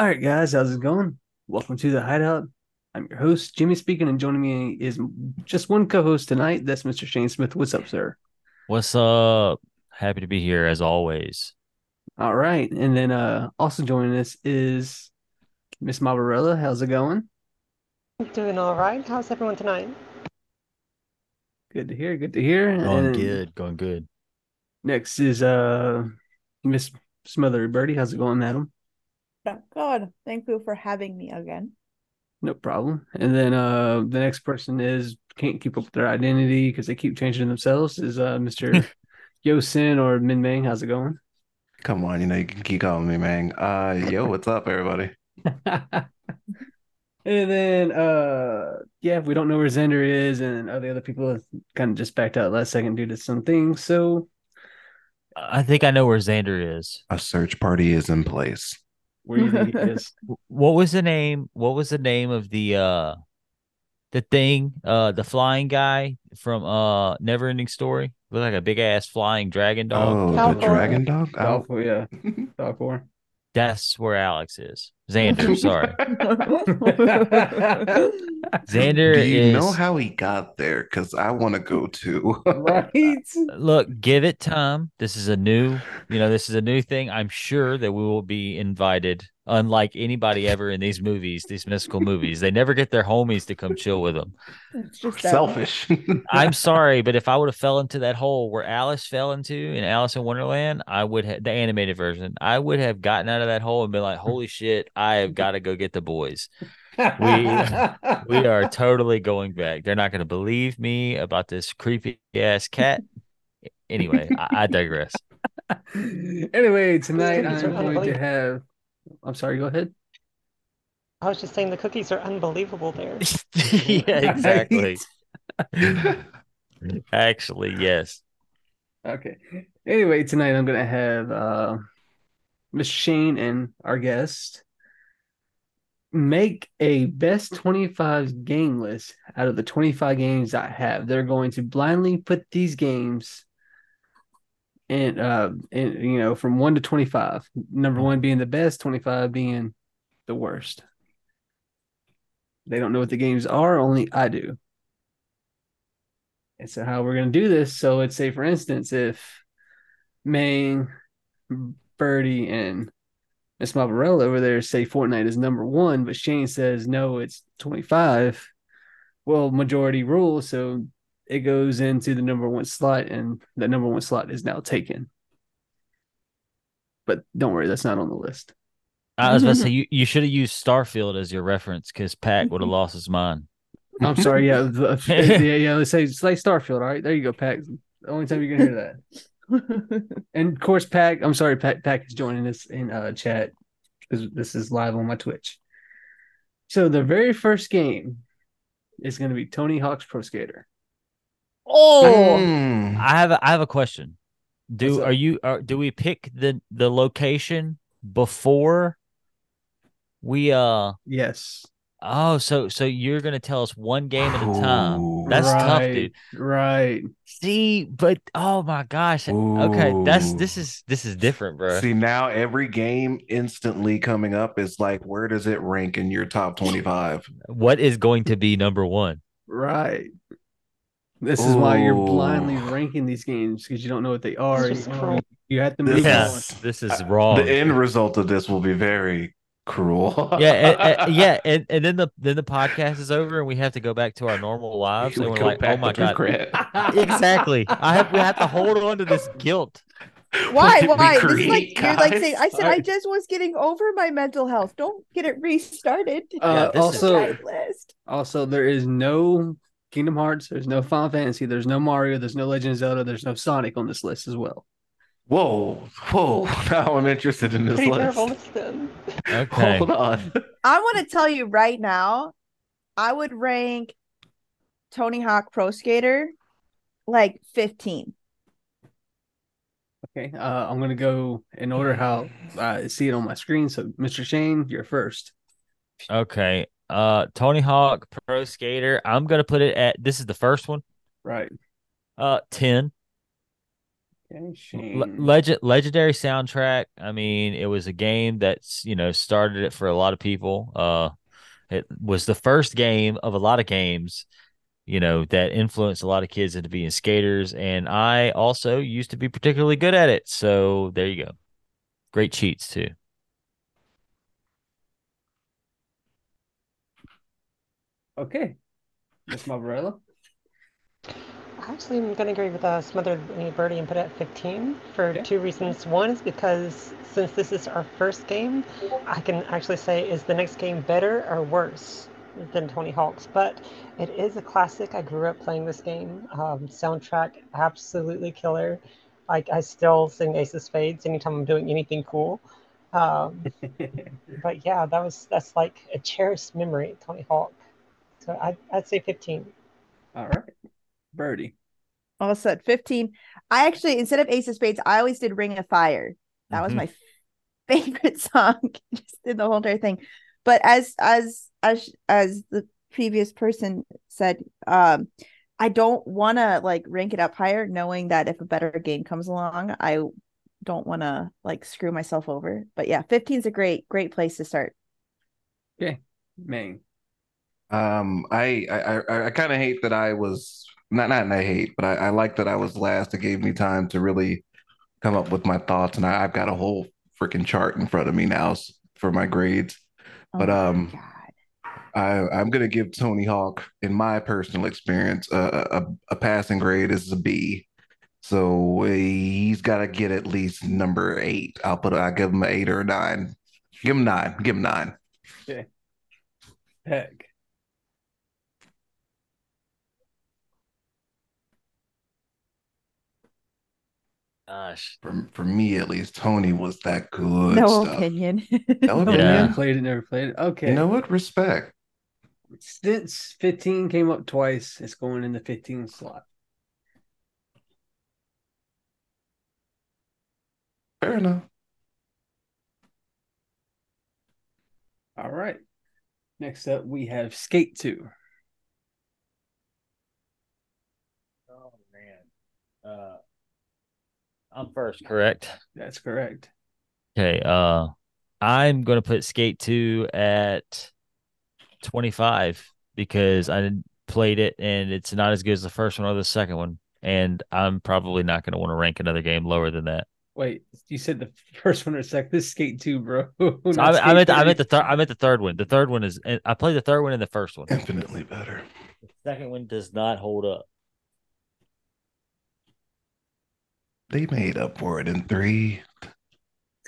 All right, guys, how's it going? Welcome to the Hideout. I'm your host, Jimmy speaking, and joining me is just one co-host tonight. That's Mr. Shane Smith. What's up, sir? What's up? Happy to be here as always. All right, and then uh also joining us is Miss Barbarella. How's it going? Doing all right. How's everyone tonight? Good to hear. Good to hear. Going And good, going good. Next is uh Miss Smothery Birdie. How's it going, madam? Oh, God, thank you for having me again. No problem. And then uh the next person is can't keep up with their identity because they keep changing themselves. Is uh Mr. Yosin or Min Mang? How's it going? Come on, you know, you can keep calling me Mang. Uh, yo, what's up, everybody? And then uh yeah, we don't know where Xander is, and all the other people have kind of just backed out last second due to some things. So I think I know where Xander is. A search party is in place. Where do you think he is? What was the name? What was the name of the uh the thing? Uh the flying guy from uh Neverending Story? Looked like a big ass flying dragon dog. Oh, the dragon dog? Oh, Falkor, yeah. Falkor. That's where Alex is. Xander, sorry. Xander Do you is know how he got there? Because I want to go too. right. look, give it time. This is a new, you know, this is a new thing. I'm sure that we will be invited, unlike anybody ever in these movies, these mystical movies. They never get their homies to come chill with them. It's just Selfish. I'm sorry, but if I would have fell into that hole where Alice fell into in Alice in Wonderland, I would have the animated version. I would have gotten out of that hole and been like, "Holy shit, I have got to go get the boys." We we are totally going back. They're not going to believe me about this creepy ass cat. Anyway, I, I digress. anyway, tonight I'm going to have I'm sorry, go ahead. I was just saying the cookies are unbelievable there. yeah, exactly. Actually, yes. Okay. Anyway, tonight I'm gonna have uh Miss Shane and our guest make a best 25 game list out of the 25 games I have. They're going to blindly put these games and uh and you know from 1 to 25. Number 1 being the best, 25 being the worst. They don't know what the games are, only I do. And so how we're gonna do this, so let's say for instance, if Mang, Birdie, and Miss Barbarella over there say Fortnite is number one, but Shane says no, it's 25. Well, majority rule, so it goes into the number one slot, and the number one slot is now taken. But don't worry, that's not on the list. I was about to say you, you should have used Starfield as your reference because Pack would have lost his mind. I'm sorry, yeah, the- yeah, yeah. Let's say say Starfield. All right, there you go, Pack. The only time you can hear that. And of course, Pack. I'm sorry, Pack. Pack is joining us in uh, chat because this is live on my Twitch. So the very first game is going to be Tony Hawk's Pro Skater. Oh, Mm. I have a, I have a question. Do are you are, do we pick the the location before we uh Yes, oh so so you're gonna tell us one game at a time. Ooh. That's tough, Right, dude. Right. See, but oh my gosh. Okay, that's this is this is different, bro. See, now every game instantly coming up is like, where does it rank in your top 25? What is going to be number one? Right. This is why you're Ooh. blindly ranking these games because you don't know what they are. just You, cruel. you have to This make Yeah, one. this is Uh, wrong. The end result of this will be very cruel. yeah, and, and- yeah, and, and then the then the podcast is over and we have to go back to our normal lives We and we're go like, oh my with god, regret. exactly. I have we have to hold on to this guilt. Why? What did we Why? This is create, like you're like guys? saying. I said I Sorry. just was getting over my mental health. Don't get it restarted. Uh, this is- also, Checklist. Also, there is no Kingdom Hearts, there's no Final Fantasy, there's no Mario, there's no Legend of Zelda, there's no Sonic on this list as well. Whoa, whoa. Now I'm interested in this Pretty list. terrible list then. Okay. Hold on. I want to tell you right now, I would rank Tony Hawk Pro Skater like 15. Okay, uh, I'm gonna go in order how I see it on my screen. So, Mr. Shane, you're first. Okay. Uh Tony Hawk Pro Skater. I'm gonna put it at this is the first one. Right. Uh 10. Le- legend legendary soundtrack. I mean, it was a game that's you know started it for a lot of people. Uh, it was the first game of a lot of games, you know, that influenced a lot of kids into being skaters. And I also used to be particularly good at it. So there you go. Great cheats too. Okay. Miss Marbarella. Actually, I'm going to agree with uh, Smothered Me Birdie and put it at 15 for Okay. two reasons. One is because since this is our first game, I can actually say, is the next game better or worse than Tony Hawk's? But it is a classic. I grew up playing this game. Um, soundtrack, absolutely killer. Like, I still sing Ace of Spades anytime I'm doing anything cool. Um, but yeah, that was that's like a cherished memory, Tony Hawk. So I, I'd say 15. All right. Birdie. Also at 15. I actually, instead of Ace of Spades, I always did Ring of Fire. That was Mhm. my favorite song just in the whole entire thing. But as as as as the previous person said, um, I don't want to like rank it up higher, knowing that if a better game comes along, I don't want to like screw myself over. But yeah, 15 is a great great place to start. Okay, Maine. Um, I I I, I kind of hate that I was not not I hate, but I, I like that I was last. It gave me time to really come up with my thoughts, and I, I've got a whole freaking chart in front of me now for my grades. Oh But, um, I I'm gonna give Tony Hawk, in my personal experience, a a, a passing grade is a B. So he's got to get at least number eight. I'll put I give him an eight or a nine. Give him nine. Give him nine. Heck. Gosh. For for me at least, Tony was that good no stuff. opinion. No Never Yeah. played it, never played it. Okay. You know what? Respect. Since 15 came up twice, it's going in the 15 slot. Fair enough. All right. Next up, we have Skate 2. Oh man. Uh, I'm first, correct? That's correct. Okay. Uh, I'm gonna put Skate Two at 25 because I didn't- played it and it's not as good as the first one or the second one, and I'm probably not gonna want to rank another game lower than that. Wait, you said the first one or second? This is Skate 2, bro. So Not I, I meant Skate I meant the third I meant the third one. The third one is I played the third one and the first one. Infinitely better. The second one does not hold up. They made up for it in three.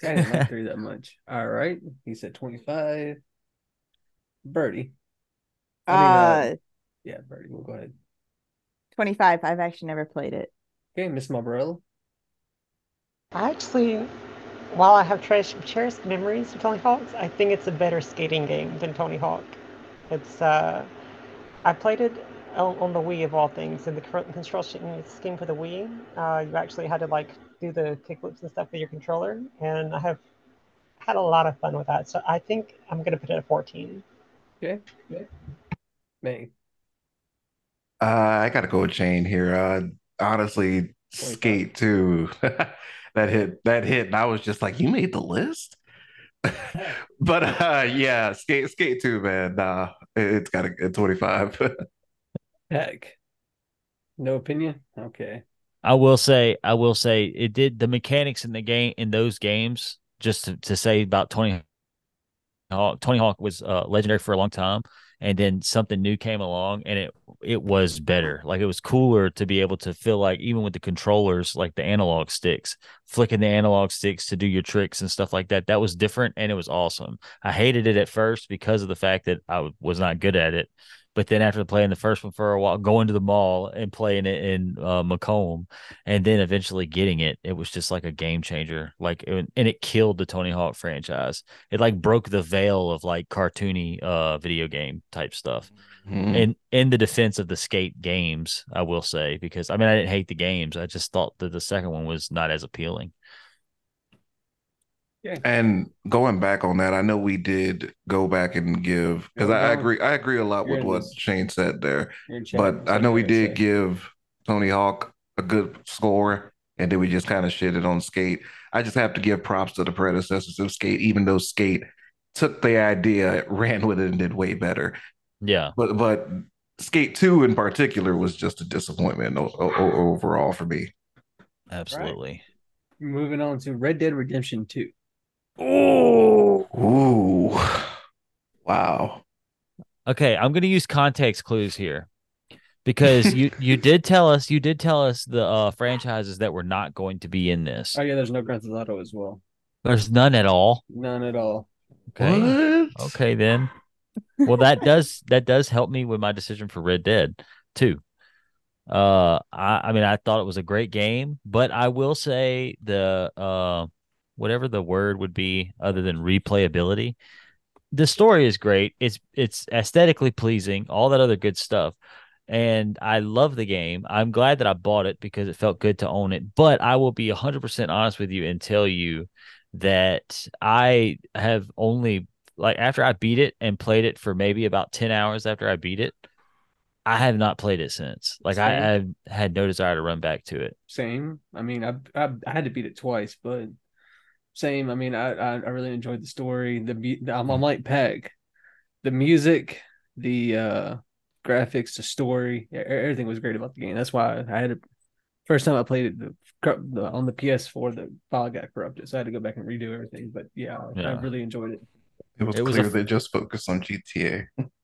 I didn't like 3 that much. All right. He said 25. Birdie. I mean, uh, uh, yeah, Birdie. We'll go ahead. 25. I've actually never played it. Okay, Miss Marbarella. I actually, while I have cherished, cherished memories of Tony Hawk's, I think it's a better skating game than Tony Hawk. It's uh, I played it on, on the Wii of all things, and the cor- construction scheme for the Wii, uh, you actually had to like do the kickflips and stuff with your controller, and I have had a lot of fun with that. So I think I'm gonna put it at 14. May. Uh, I gotta go with Shane here. Uh, honestly, 25. Skate too. that hit that hit, and I was just like, "You made the list." but uh, yeah, Skate Skate too, man. Nah, it- it's got a, a twenty five. Heck. No opinion? Okay. I will say, I will say, it did the mechanics in the game in those games. Just to, to say about Tony Hawk, Tony Hawk was uh, legendary for a long time, and then something new came along, and it it was better. Like it was cooler to be able to feel like even with the controllers, like the analog sticks, flicking the analog sticks to do your tricks and stuff like that. That was different, and it was awesome. I hated it at first because of the fact that I was not good at it. But then after playing the first one for a while, going to the mall and playing it in uh, Macomb, and then eventually getting it, it was just like a game changer. Like, it, and it killed the Tony Hawk franchise. It like broke the veil of like cartoony uh video game type stuff. Mhm. In in the defense of the skate games, I will say because I mean I didn't hate the games. I just thought that the second one was not as appealing. And going back on that, I know we did go back and give because Go I, I agree. I agree a lot You're with what this. Shane said there. You're in chat. But I know we did say. give Tony Hawk a good score and then we just kind of shitted on Skate. I just have to give props to the predecessors of Skate, even though Skate took the idea, ran with it, and did way better. Yeah. But but Skate Two in particular was just a disappointment o- o- overall for me. Absolutely. Moving on to Red Dead Redemption 2. Oh. Ooh, wow. Okay, I'm going to use context clues here because you you did tell us you did tell us the uh, franchises that were not going to be in this. Oh yeah, there's no Grand Theft Auto as well. There's none at all. None at all. Okay. What? Okay then. Well, that does that does help me with my decision for Red Dead too. Uh, I I mean I thought it was a great game, but I will say the uh whatever the word would be other than replayability, the story is great. It's it's aesthetically pleasing, all that other good stuff. And I love the game. I'm glad that I bought it because it felt good to own it. But I will be 100% honest with you and tell you that I have only like after I beat it and played it for maybe about 10 hours after I beat it, I have not played it since. Like I, Same. I had no desire to run back to it. Same. I mean, I, I I had to beat it twice, but same. I mean, I I, I really enjoyed the story. The, the I'm, I'm like Peg. The music, the uh graphics, the story, everything was great about the game. That's why I had to. First time I played it, the, the on the PS4, the file got corrupted, so I had to go back and redo everything. But yeah, I really enjoyed it. It was It was clear a- they just focused on GTA.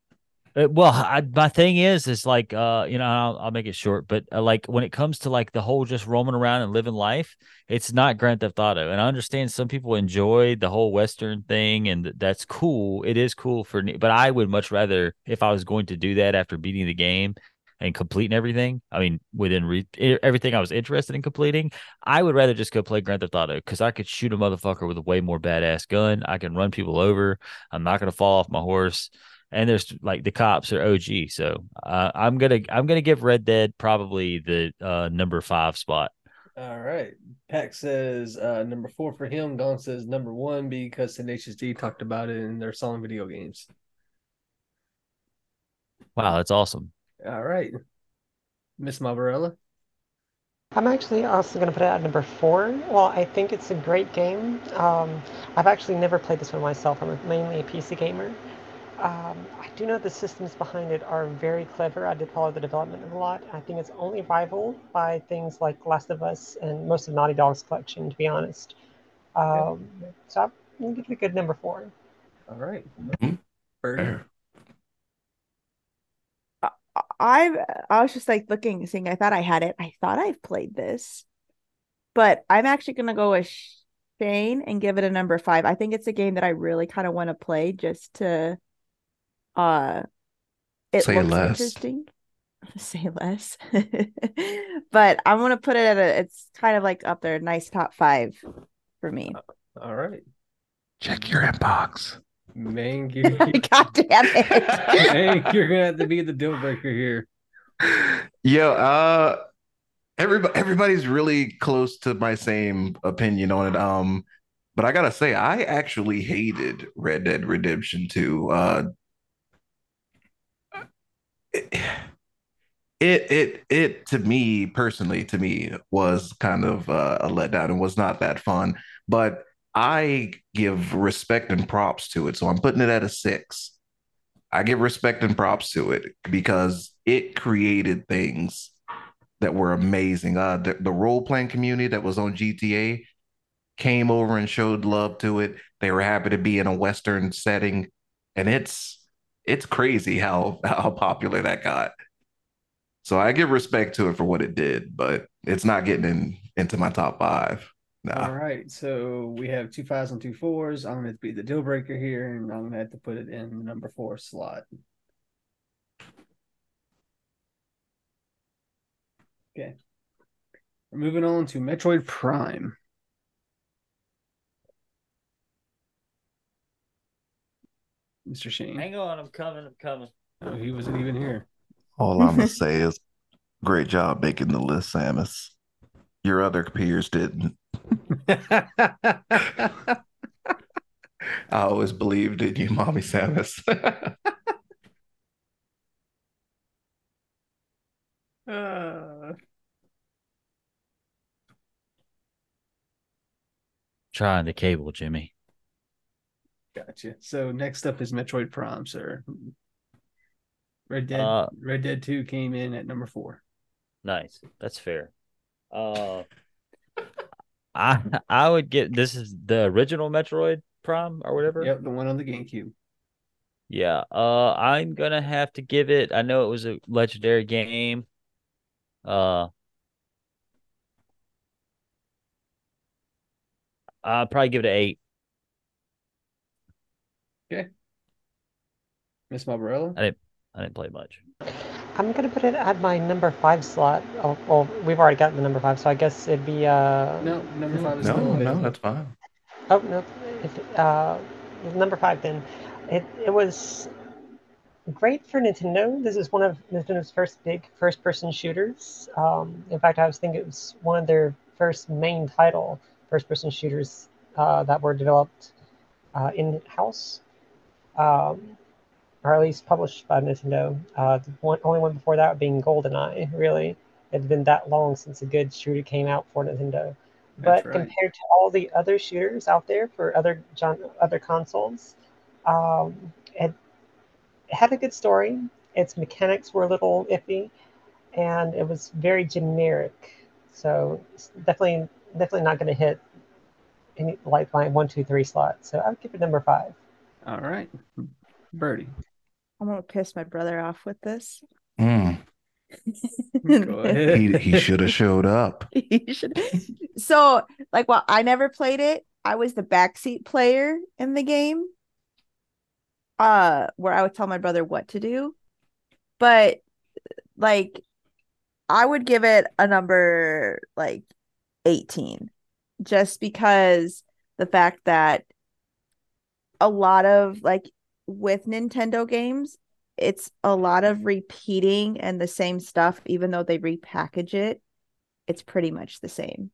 Uh, well, I, my thing is, is like, uh, you know, I'll, I'll make it short, but uh, like when it comes to like the whole just roaming around and living life, it's not Grand Theft Auto. And I understand some people enjoy the whole Western thing, and that's cool. It is cool for, me, but I would much rather if I was going to do that after beating the game and completing everything. I mean, within re- everything I was interested in completing, I would rather just go play Grand Theft Auto because I could shoot a motherfucker with a way more badass gun. I can run people over. I'm not gonna fall off my horse and there's like the cops are OG. So uh, I'm gonna I'm gonna give Red Dead probably the uh, number five spot. All right. Pack says uh, number four for him. Don says number one because Tenacious D talked about it in their song video games. Wow, that's awesome. All right. Miss Marbarella. I'm actually also going to put it at number four. Well, I think it's a great game. Um, I've actually never played this one myself. I'm mainly a PC gamer. Um, I do know the systems behind it are very clever. I did follow the development of a lot. I think it's only rivaled by things like Last of Us and most of Naughty Dog's collection, to be honest. Um, so I'm going to give it a good number four. All right. Mhm. Birdie. Fair. I I was just like looking, seeing. I thought I had it. I thought I've played this, but I'm actually gonna go with Shane and give it a number five. I think it's a game that I really kind of want to play just to, uh, it Say looks less. interesting. Say less, but I'm gonna put it at a. It's kind of like up there, nice top five for me. All right. Check your inbox. Man, you, God damn it! man, you're gonna have to be the deal breaker here. Yeah, uh everybody everybody's really close to my same opinion on it. Um, but I gotta say, I actually hated Red Dead Redemption 2. Uh it, it it to me personally, to me, was kind of uh, a letdown and was not that fun. But I give respect and props to it, so I'm putting it at a six. I give respect and props to it because it created things that were amazing. Uh, the, the role playing community that was on GTA came over and showed love to it. They were happy to be in a Western setting, and it's it's crazy how how popular that got. So I give respect to it for what it did, but it's not getting in into my top five. All Nah. right. So we have two fives and two fours. I'm gonna be the deal breaker here, and I'm gonna have to put it in the number four slot. Okay. We're moving on to Metroid Prime. Mr. Shane. Hang on, I'm coming. I'm coming. Oh, he wasn't even here. All I'm gonna say is, great job making the list, Samus. Your other peers didn't. I always believed in you, Mommy Samus. Uh, trying the cable, Jimmy. Gotcha. So next up is Metroid Prime, sir. Red Dead Uh, Red Dead 2 came in at number four. Nice. That's fair. Uh, I I would get this is the original Metroid Prime or whatever. Yep, the one on the GameCube. Yeah. Uh, I'm gonna have to give it. I know it was a legendary game. Uh, I'll probably give it an eight. Miss Barbarella? I didn't I didn't play much. I'm gonna put it at my number five slot. Oh, well, we've already got the number five, so I guess it'd be uh. No, number five is No, still no, that's fine. Oh no, it, uh, number five then. It it was great for Nintendo. This is one of Nintendo's first big first-person shooters. Um, in fact, I was thinking it was one of their first main title first-person shooters uh, that were developed uh, in-house, um, or at least published by Nintendo. Uh, the one, only one before that being GoldenEye. Really, it had been that long since a good shooter came out for Nintendo. That's But right. compared to all the other shooters out there for other other consoles, um, it, it had a good story. Its mechanics were a little iffy, and it was very generic. So definitely definitely not going to hit any like my one two three slot. So I would give it number five. All right. Birdie. I'm gonna piss my brother off with this. Mm, he he should have showed up. You should. So, like, well, I never played it. I was the backseat player in the game, uh, where I would tell my brother what to do. But, like, I would give it a number like 18, just because the fact that a lot of like with Nintendo games, it's a lot of repeating and the same stuff, even though they repackage it it's pretty much the same.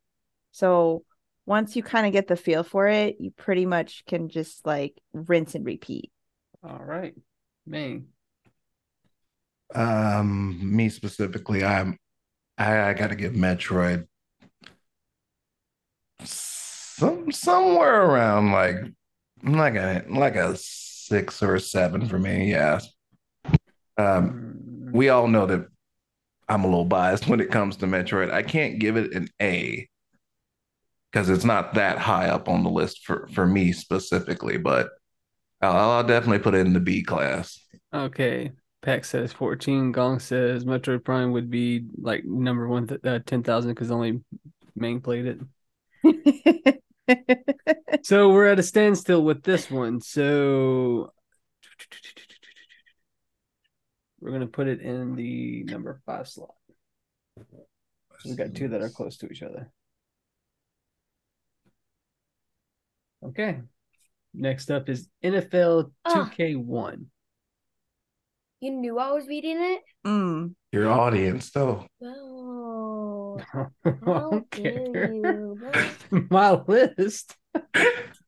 So once you kind of get the feel for it, you pretty much can just like rinse and repeat. All right. Maine. Um, me specifically, I'm I, I gotta give Metroid some somewhere around like like a like a six or a seven for me. Yeah. Um, Mm, we all know that I'm a little biased when it comes to Metroid. I can't give it an A because it's not that high up on the list for for me specifically, but I'll, I'll definitely put it in the B class. Okay. Pack says 14. Gong says Metroid Prime would be like number one, th- uh, 10,000 because only Maine played it. So we're at a standstill with this one. So we're going to put it in the number five slot. We've got two that are close to each other. Okay. Next up is NFL Ah. 2K1. You knew I was reading it? Mm. Your audience, though. No. My list.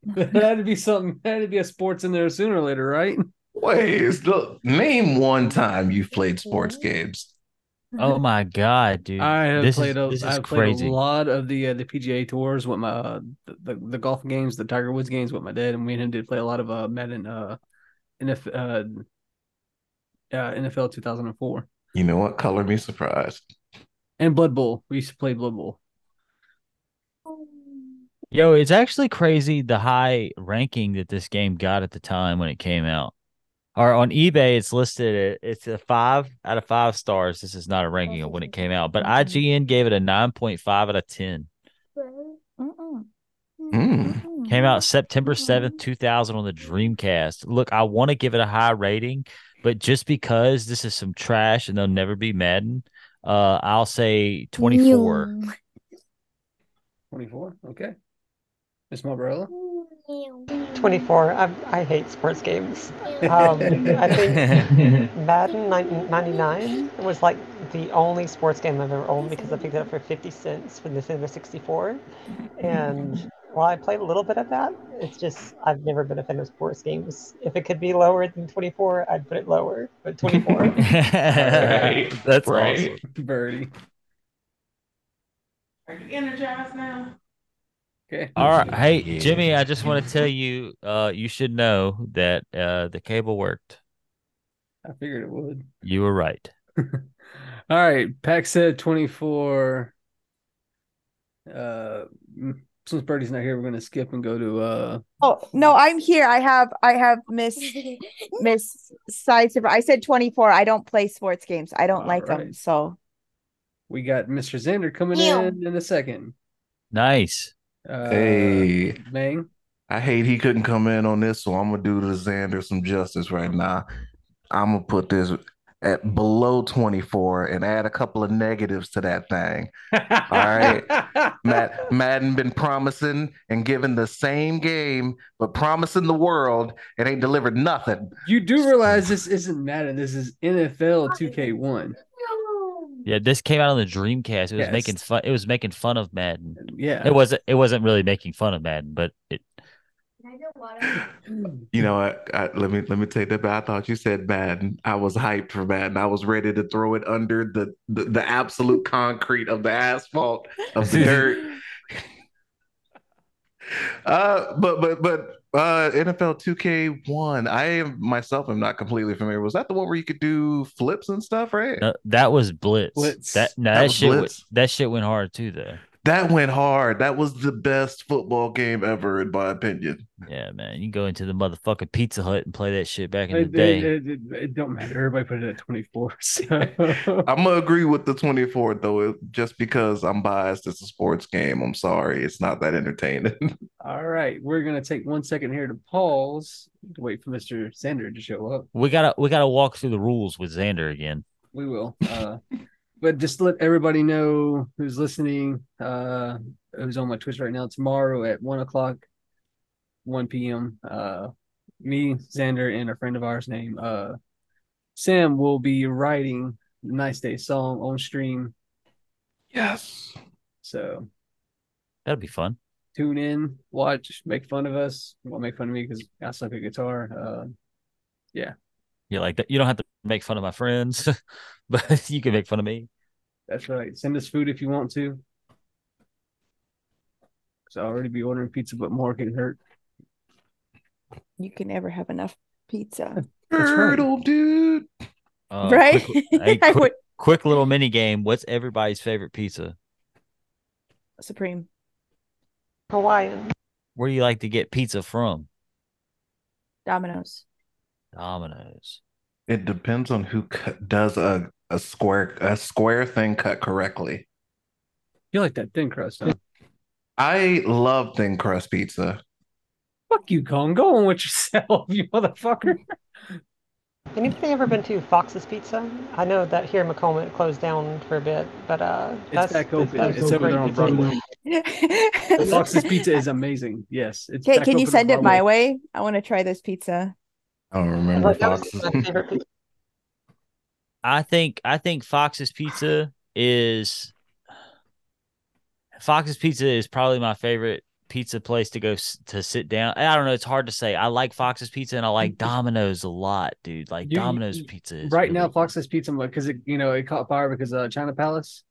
There had to be something. There had to be a sports in there sooner or later, right? Wait, it's the, name one time you've played sports games. Oh my god, dude! I have this played. is, A, this is I've played crazy. a lot of the uh, the PGA tours with my uh, the, the the golf games, the Tiger Woods games with my dad, and me and him did play a lot of uh Madden uh, NFL uh, uh NFL 2004 You know what? Color me surprised. And Blood Bowl. We used to play Blood Bowl. Yo, it's actually crazy the high ranking that this game got at the time when it came out. Or on eBay, it's listed at it's a five out of five stars. This is not a ranking of when it came out, but. IGN gave it a nine point five out of ten. Mm-mm. Mm. Mm-mm. Came out September seventh, two thousand, on the Dreamcast. Look, I want to give it a high rating, but just because this is some trash and they'll never be Madden, uh, I'll say twenty four. 24. Okay. Miss Marbarella. 24. I, I hate sports games. Um, I think Madden 99 was like the only sports game I've ever owned because I picked it up for 50 cents for the Nintendo 64. And while I played a little bit of that, it's just, I've never been a fan of sports games. If it could be lower than 24, I'd put it lower, but 24. That's Right. awesome. Birdie. Are you energized now? Okay. All right. Hey, Yeah. Jimmy, I just want to tell you, uh, you should know that uh, the cable worked. I figured it would. You were right. All right. Pack said 24. Uh, since Birdie's not here, we're gonna skip and go to uh Oh no, I'm here. I have I have Miss Miss Sidestep. I said 24. I don't play sports games. I don't All like them. So we got Mr. Xander coming Ew. in in a second. Nice. Uh Hey, Bang. I hate he couldn't come in on this, so I'm gonna do to Xander some justice right now. I'm gonna put this at below 24 and add a couple of negatives to that thing. All right. Matt Madden been promising and giving the same game, but promising the world and ain't delivered nothing. You do realize this isn't Madden. This is NFL 2K1. Yeah, this came out on the Dreamcast. It was Yes. making fun. It was making fun of Madden. Yeah. It wasn't. It wasn't really making fun of Madden, but it. You know what? I, let me let me take that back. I thought you said Madden. I was hyped for Madden. I was ready to throw it under the the, the absolute concrete of the asphalt of the dirt. Uh, but but but uh, NFL 2K1. I am myself am not completely familiar. Was that the one where you could do flips and stuff? Right. No, that was Blitz. Blitz. That no, That that, shit. went- Blitz? that shit went hard too, though. That went hard. That was the best football game ever, in my opinion. Yeah, man. You go into the motherfucking Pizza Hut and play that shit back in the It, day. it, it, it don't matter. Everybody put it at 24. So I'm gonna agree with the 24 though, just because I'm biased. It's a sports game. I'm sorry, it's not that entertaining. all right. We're gonna take one second here to pause to wait for Mr. Xander to show up. we gotta we gotta walk through the rules with Xander again. We will. Uh, but just let everybody know who's listening, uh, who's on my Twitch right now. Tomorrow at one o'clock, one p.m. Uh, me, Xander, and a friend of ours named uh, Sam will be writing the Nice Day song on stream. yes. So That'd be fun. tune in, watch, make fun of us. Well, make fun of me because I suck at guitar. Uh, Yeah, like that. You don't have to make fun of my friends, but you can make fun of me. that's right. Send us food if you want to. So I'll already be ordering pizza, but more can hurt. you can never have enough pizza. That's right. Turtle dude. Uh, right? Quick, hey, I quick, would quick little mini game. What's everybody's favorite pizza? Supreme. Hawaiian. Where do you like to get pizza from? Domino's. Domino's. It depends on who cut, does a, a square a square thing cut correctly. You like that thin crust, huh? I love thin crust pizza. Fuck you, Kong. Go on with yourself, you motherfucker. Anybody ever been to Fox's Pizza? I know that here in Macomb it closed down for a bit, but uh, It's back open. that's It's over there on pizza. Broadway. Fox's Pizza is amazing. Yes. It's Okay, can you send it my way? I want to try this pizza. I don't remember Like, Fox's. my favorite pizza. I think I think Fox's Pizza is Fox's Pizza is probably my favorite pizza place to go s- to sit down. I don't know. It's hard to say. I like Fox's Pizza and I like Domino's a lot, dude. Like You- Domino's you- Pizza is Right now, really good. Fox's Pizza, because it, you know, it caught fire because uh, China Palace.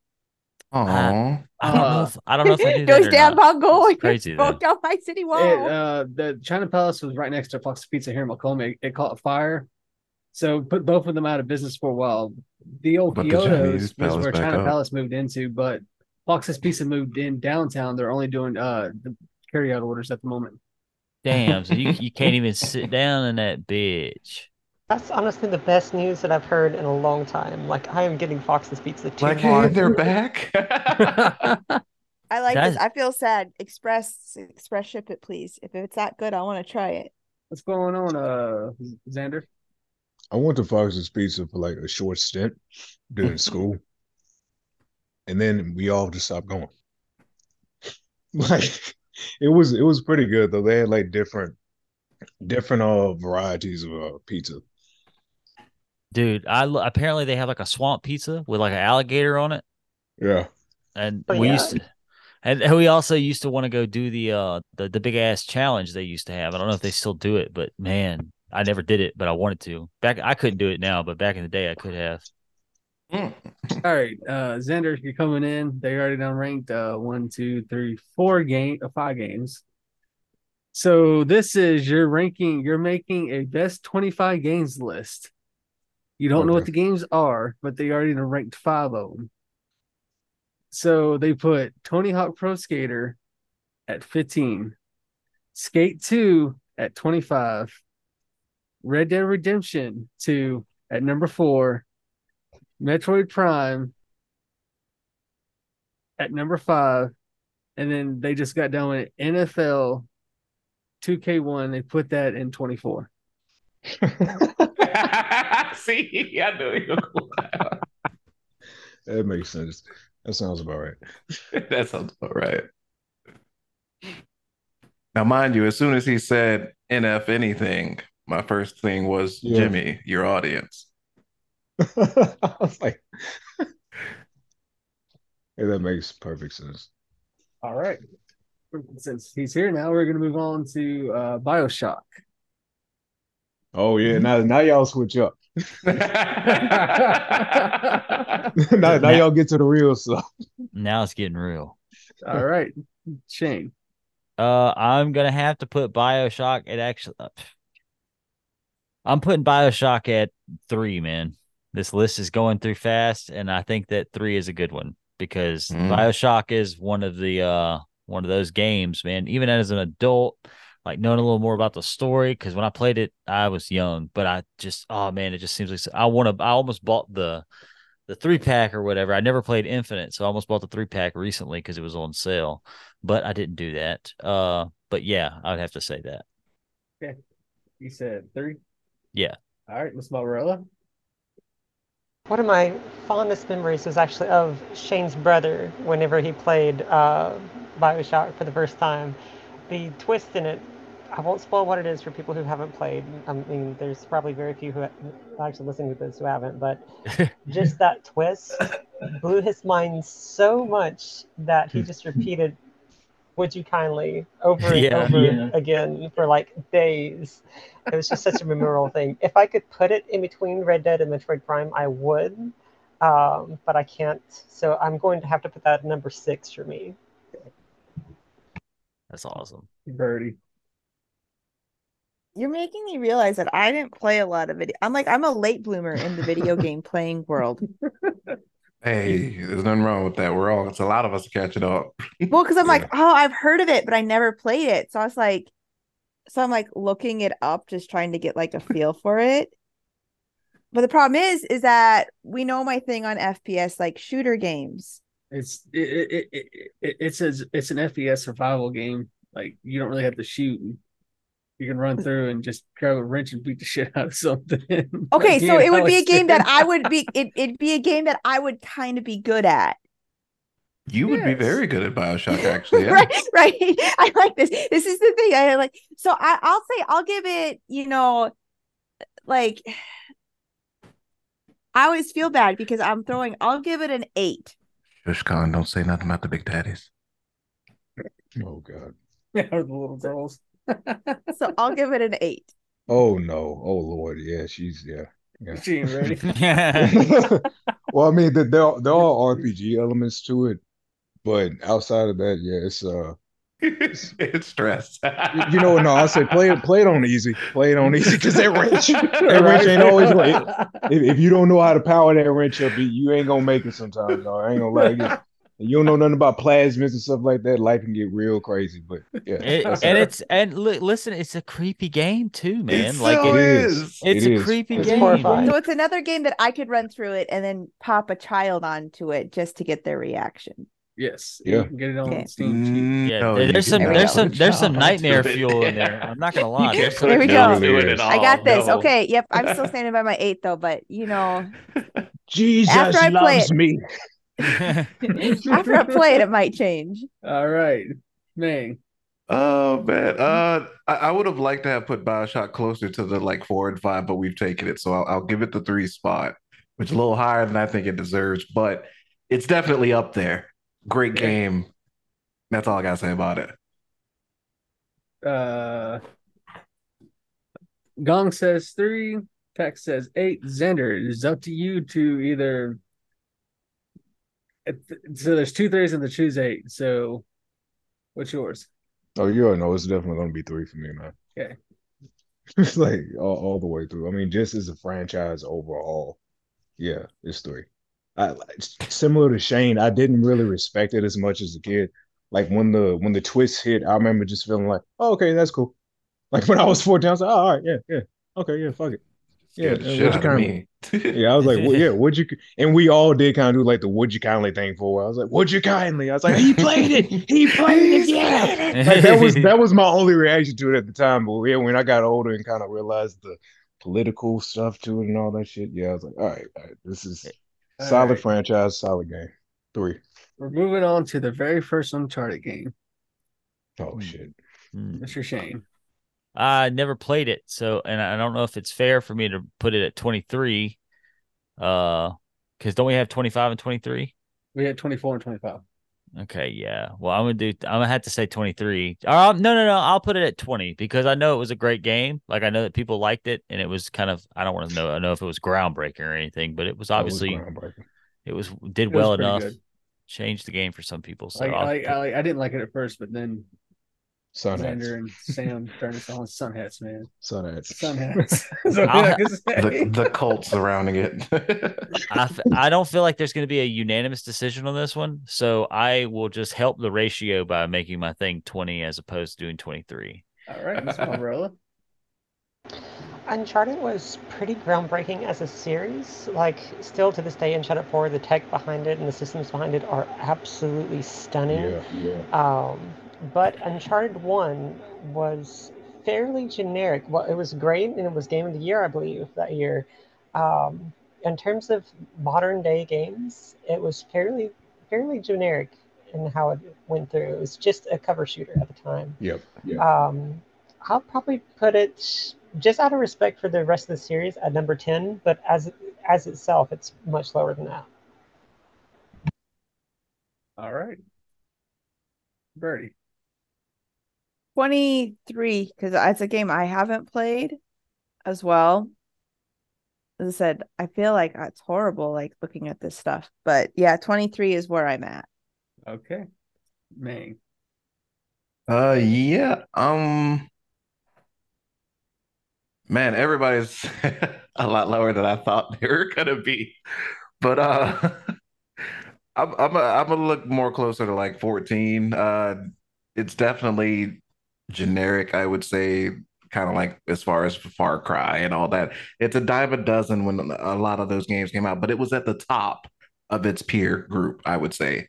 Aw. I don't know. If, I don't know if I Goes down not. Bongo. Crazy, though. Broke down my city wall. It, uh, the China Palace was right next to Fox Pizza here in Macomb. It, it caught fire. So put both of them out of business for a while. The old But the Kyoto's was where China up. Palace moved into, but Fox's Pizza moved in downtown. They're only doing uh the carryout orders at the moment. Damn, so you you can't even sit down in that bitch. That's honestly the best news that I've heard in a long time. Like I am getting Fox's Pizza too Like, hey, hard. they're back. I like this. I feel sad. Express express ship it, please. If it's that good, I want to try it. What's going on, uh, Xander? I went to Fox's Pizza for like a short stint during school, and then we all just stopped going. Like it was it was pretty good though. They had like different different uh varieties of uh, pizza. Dude, I lo- apparently they have like a swamp pizza with like an alligator on it. Yeah. And Oh, we yeah. used to and and we also used to want to go do the uh the, the big ass challenge they used to have. I don't know if they still do it, but man, I never did it, but I wanted to. Back I couldn't do it now, but back in the day I could have. Mm. All right, uh, Xander, you're coming in. They already done ranked uh one, two, three, four game, uh, five games. So this is your ranking. You're making a best 25 games list. You don't know what the games are, but they already done ranked five of them. So they put Tony Hawk Pro Skater at 15, Skate 2 at 25, Red Dead Redemption 2 at number four, Metroid Prime at number five, and then they just got done with NFL 2K1. They put that in 24. See, I knew you were That makes sense. That sounds about right. that sounds about right. Now, mind you, as soon as he said NF anything, my first thing was Yeah. Jimmy, your audience. I was like, yeah, that makes perfect sense. All right. Since he's here now, we're going to move on to uh, Bioshock. Oh yeah, now now y'all switch up. now, now y'all get to the real stuff. Now it's getting real. All right. Shane. Uh, I'm gonna have to put Bioshock at actually. uh, I'm putting Bioshock at three, man. This list is going through fast, and I think that three is a good one because Mm. Bioshock is one of the uh one of those games, man. Even as an adult, like knowing a little more about the story, because when I played it, I was young, but I just oh man, it just seems like so- I want to. I almost bought the the three pack or whatever. I never played Infinite, so I almost bought the three pack recently because it was on sale, but I didn't do that. Uh, but yeah, I would have to say that. Okay, You said three? Yeah. All right, Miss Barbarella. One of my fondest memories was actually of Shane's brother whenever he played uh, Bioshock for the first time. The twist in it, I won't spoil what it is for people who haven't played. I mean, there's probably very few who who actually listening to this who haven't, but just that twist blew his mind so much that he just repeated, Would you kindly over and Yeah. over Yeah. again for like days. It was just such a memorable thing. If I could put it in between Red Dead and Metroid Prime, I would, um, but I can't. So I'm going to have to put that at number six for me. That's awesome. Birdie. You're making me realize that I didn't play a lot of video. I'm like I'm a late bloomer in the video game playing world. Hey, there's nothing wrong with that. We're all, it's a lot of us catching up. Well, because I'm Yeah. like, oh, I've heard of it, but I never played it. So I was like, so I'm like looking it up, just trying to get like a feel for it. But the problem is, is that we know my thing on FPS, like shooter games. It's it, it, it, it, it's a, it's an FPS survival game. Like you don't really have to shoot. You can run through and just grab a wrench and beat the shit out of something. Okay, so it would be a game that I would be. It, it'd be a game that I would kind of be good at. You would be very good at Bioshock, actually. Yeah. right, right. I like this. This is the thing. I like. So I, I'll say I'll give it. You know, like I always feel bad because I'm throwing. I'll give it an eight. Shush, Khan, don't say nothing about the big daddies. Oh god. or the little girls. So I'll give it an eight. Oh no. Oh lord. Yeah, she's yeah. Yeah. She ain't ready. well, I mean, there there are, there are RPG elements to it, but outside of that, yeah, it's uh, it's stress. you, you know what? No, I say play it, play it on easy, play it on easy, because that wrench, that wrench ain't always right. If, if you don't know how to power that wrench up, you- you ain't gonna make it sometimes. No, I ain't gonna lie. You, you don't know nothing about plasmids and stuff like that. Life can get real crazy, but yeah, It- that's and it. it's and li- listen, it's a creepy game too, It man. Like so it, is. it's It a is. creepy It's game. horrifying. So it's another game that I could run through it and then pop a child onto it just to get their reaction. Yes. Yeah. You can get it on Okay. Steam. cheap. Yeah, No, there- there's some cannot There we there's some there's some nightmare fuel in there. I'm not gonna lie. can't There's There we go. into Really at is. all. I got this. No. Okay. Yep. I'm still standing by my eight though, but you know, Jesus After I play loves it- me. after I play it, it might change. All right. Man. Oh man, uh, I, I would have liked to have put Bioshock closer to the like four and five, but we've taken it, so I'll, I'll give it the three spot, which is a little higher than I think it deserves, but it's definitely up there. Great game. That's all I gotta say about it. Uh Gong says three. Peck says eight. Xander, it is up to you to either It- So there's two threes and the choose eight. So what's yours? Oh, you already know it's definitely gonna be three for me, man. Okay. It's like all, all the way through. I mean, just as a franchise overall, yeah, it's three. I similar to Shane, I didn't really respect it as much as a kid. Like when the when the twist hit, I remember just feeling like, oh, okay, that's cool. Like when I was 14, I was like, oh, all right, yeah, yeah, okay, yeah, fuck it. Yeah, Scared the shit what'd you out of kind me. Yeah, I was like, well, yeah, would you? And we all did kind of do like the would you kindly thing for a while. I was like, would you kindly? I was like, he played it, he played it, yeah. Like that was that was my only reaction to it at the time. But yeah, when I got older and kind of realized the political stuff to it and all that shit, yeah, I was like, all right, all right this is All solid right. franchise, solid game. Three. We're moving on to the very first Uncharted game. Oh shit. Hmm. Mr. Shane. I never played it, so and I don't know if it's fair for me to put it at 23. Uh, because don't we have 25 and 23? We had 24 and 25. Okay, yeah. Well, I'm gonna do. I'm gonna have to say 23. Uh, no, no, no. I'll put it at 20 because I know it was a great game. Like I know that people liked it, and it was kind of. I don't want to know. I know if it was groundbreaking or anything, but it was That was obviously it was did It well pretty enough. good. Changed the game for some people. So I, put- I, I didn't like it at first, but then Sun hats. Xander and Sam turned us on sun hats, man. Sun hats. Sun hats. That's what I'll I ha- the the cult surrounding it. I I don't feel like there's going to be a unanimous decision on this one, so I will just help the ratio by making my thing 20 as opposed to doing 23. All right, Miss Barbarella. Uncharted was pretty groundbreaking as a series. Like, still to this day, Uncharted 4, the tech behind it and the systems behind it are absolutely stunning. Yeah, yeah. Um, but Uncharted 1 was fairly generic. Well, it was great and it was Game of the Year, I believe, that year. Um, in terms of modern day games, it was fairly fairly generic in how it went through. It was just a cover shooter at the time. Yep. Yep. Um, I'll probably put it just out of respect for the rest of the series at number 10, but as as itself, it's much lower than that. All right. Birdie. 23 because it's a game I haven't played as well. As I said, I feel like it's horrible like looking at this stuff. But yeah, 23 is where I'm at. Okay. Mang. Uh, yeah. Um, man, everybody's a lot lower than I thought they were gonna be. But uh, I'm I'm a, I'm gonna look more closer to like 14. Uh, it's definitely generic, I would say, kind of like as far as Far Cry and all that. It's a dime a dozen when a lot of those games came out, but it was at the top of its peer group, I would say.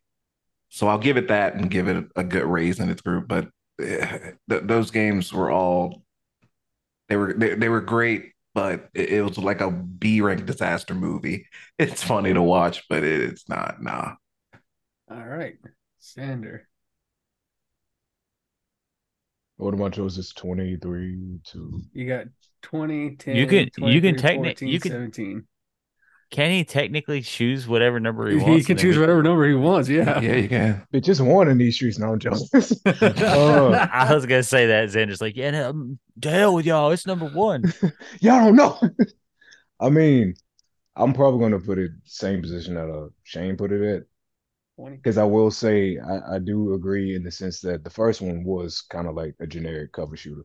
So I'll give it that and give it a good raise in its group. But eh, th- those games were all they were they, they were great, but it, it was like a B rank disaster movie. It's funny to watch, but it's not. Nah. All right. Xander. What about choices? 23 to You got 20, 10, You can- you can 23, techni- 14, you can- 17. Can he technically choose whatever number he wants? He, can choose whatever number he wants. Yeah. Yeah, you can. But just one in these streets no, I'm joking. Uh, I was gonna say that Xander's like, yeah, no, um, to hell with y'all. It's number one. y'all don't know. I mean, I'm probably gonna put it same position that uh Shane put it at. Because I will say I, I do agree in the sense that the first one was kind of like a generic cover shooter.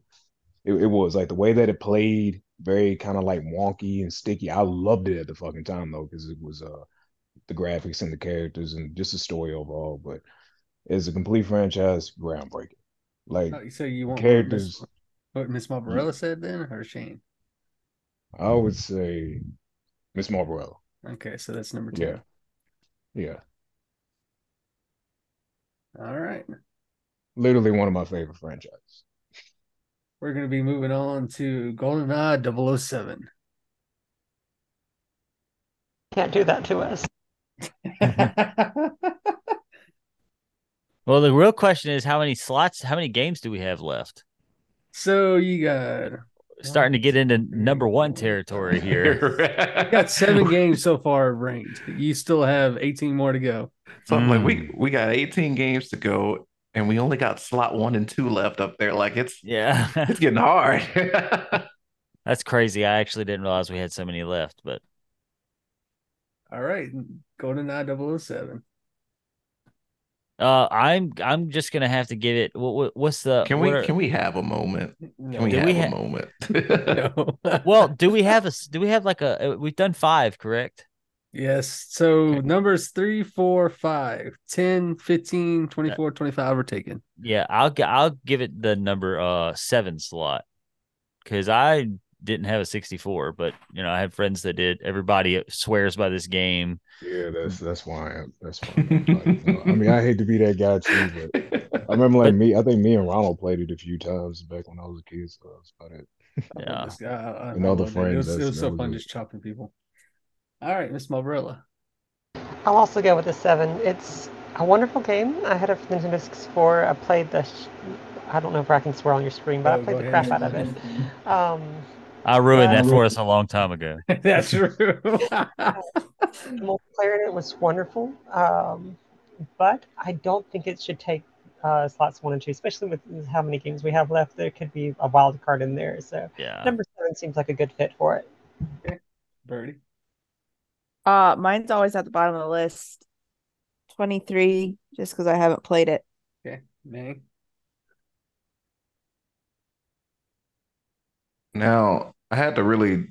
It, it was like the way that it played, very kind of like wonky and sticky. I loved it at the fucking time though, because it was uh the graphics and the characters and just the story overall. But it's a complete franchise, groundbreaking. Like Oh, so you want characters, what Miss Barbarella said then or Shane? I would say Miss Marlboro. Okay, so that's number two. Yeah. Yeah. All right. Literally one of my favorite franchises. We're going to be moving on to GoldenEye 007. Can't do that to us. Well, the real question is how many slots, how many games do we have left? so you got Starting to get into number one territory here. you got seven games so far ranked. You still have 18 more to go. So I'm like, we Mm. we got 18 games to go, and we only got slot one and two left up there. Like it's Yeah, it's getting hard. that's crazy. I actually didn't realize we had so many left, but All right. GoldenEye 007. Uh, I'm I'm just gonna have to give it. What, what what's the? Can we are- can we have a moment? No. Can we Do have we a moment? Well, do we have a Do we have like a? uh, We've done five, correct? Yes. So numbers three, four, five, 10, 15, 24, 25 are taken. Yeah, I'll gi- I'll give it the number uh seven slot because I didn't have a 64, but you know I had friends that did. Everybody swears by this game. Yeah, that's that's why I am. That's why. Like, you know, I mean, I hate to be that guy too, but I remember like me. I think me and Ronald played it a few times back when I was a kid. So that's about it. I Yeah. this guy. I- I And all the loved it. It was, it was so fun just chopping people. All right, Miss Barbarella. I'll also go with the seven. It's a wonderful game. I had it a Nintendo 64. I played the. Sh- I don't know if I can swear on your screen, but Oh, I played the ahead. crap out of it. Um, I ruined that Uh, for us a long time ago. That's true. the multiplayer in it was wonderful, um, but I don't think it should take uh, slots one and two, especially with how many games we have left. There could be a wild card in there, so Yeah. number seven seems like a good fit for it. Birdie. Uh, mine's always at the bottom of the list. 23, just because I haven't played it. Okay. May. Now, I had to really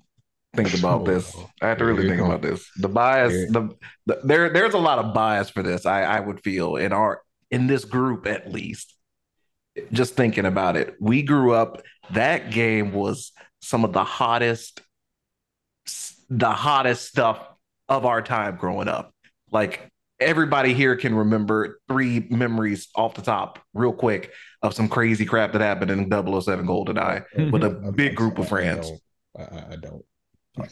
think about this. I had to really think about this. The bias, the, the there, there's a lot of bias for this. I, I would feel in our in this group at least. Just thinking about it, we grew up. That game was some of the hottest, the hottest stuff of our time growing up. Like everybody here can remember three memories off the top, real quick, of some crazy crap that happened in 007 GoldenEye mm-hmm. with a I'm- big group of sorry, I friends. don't. I, I- I don't.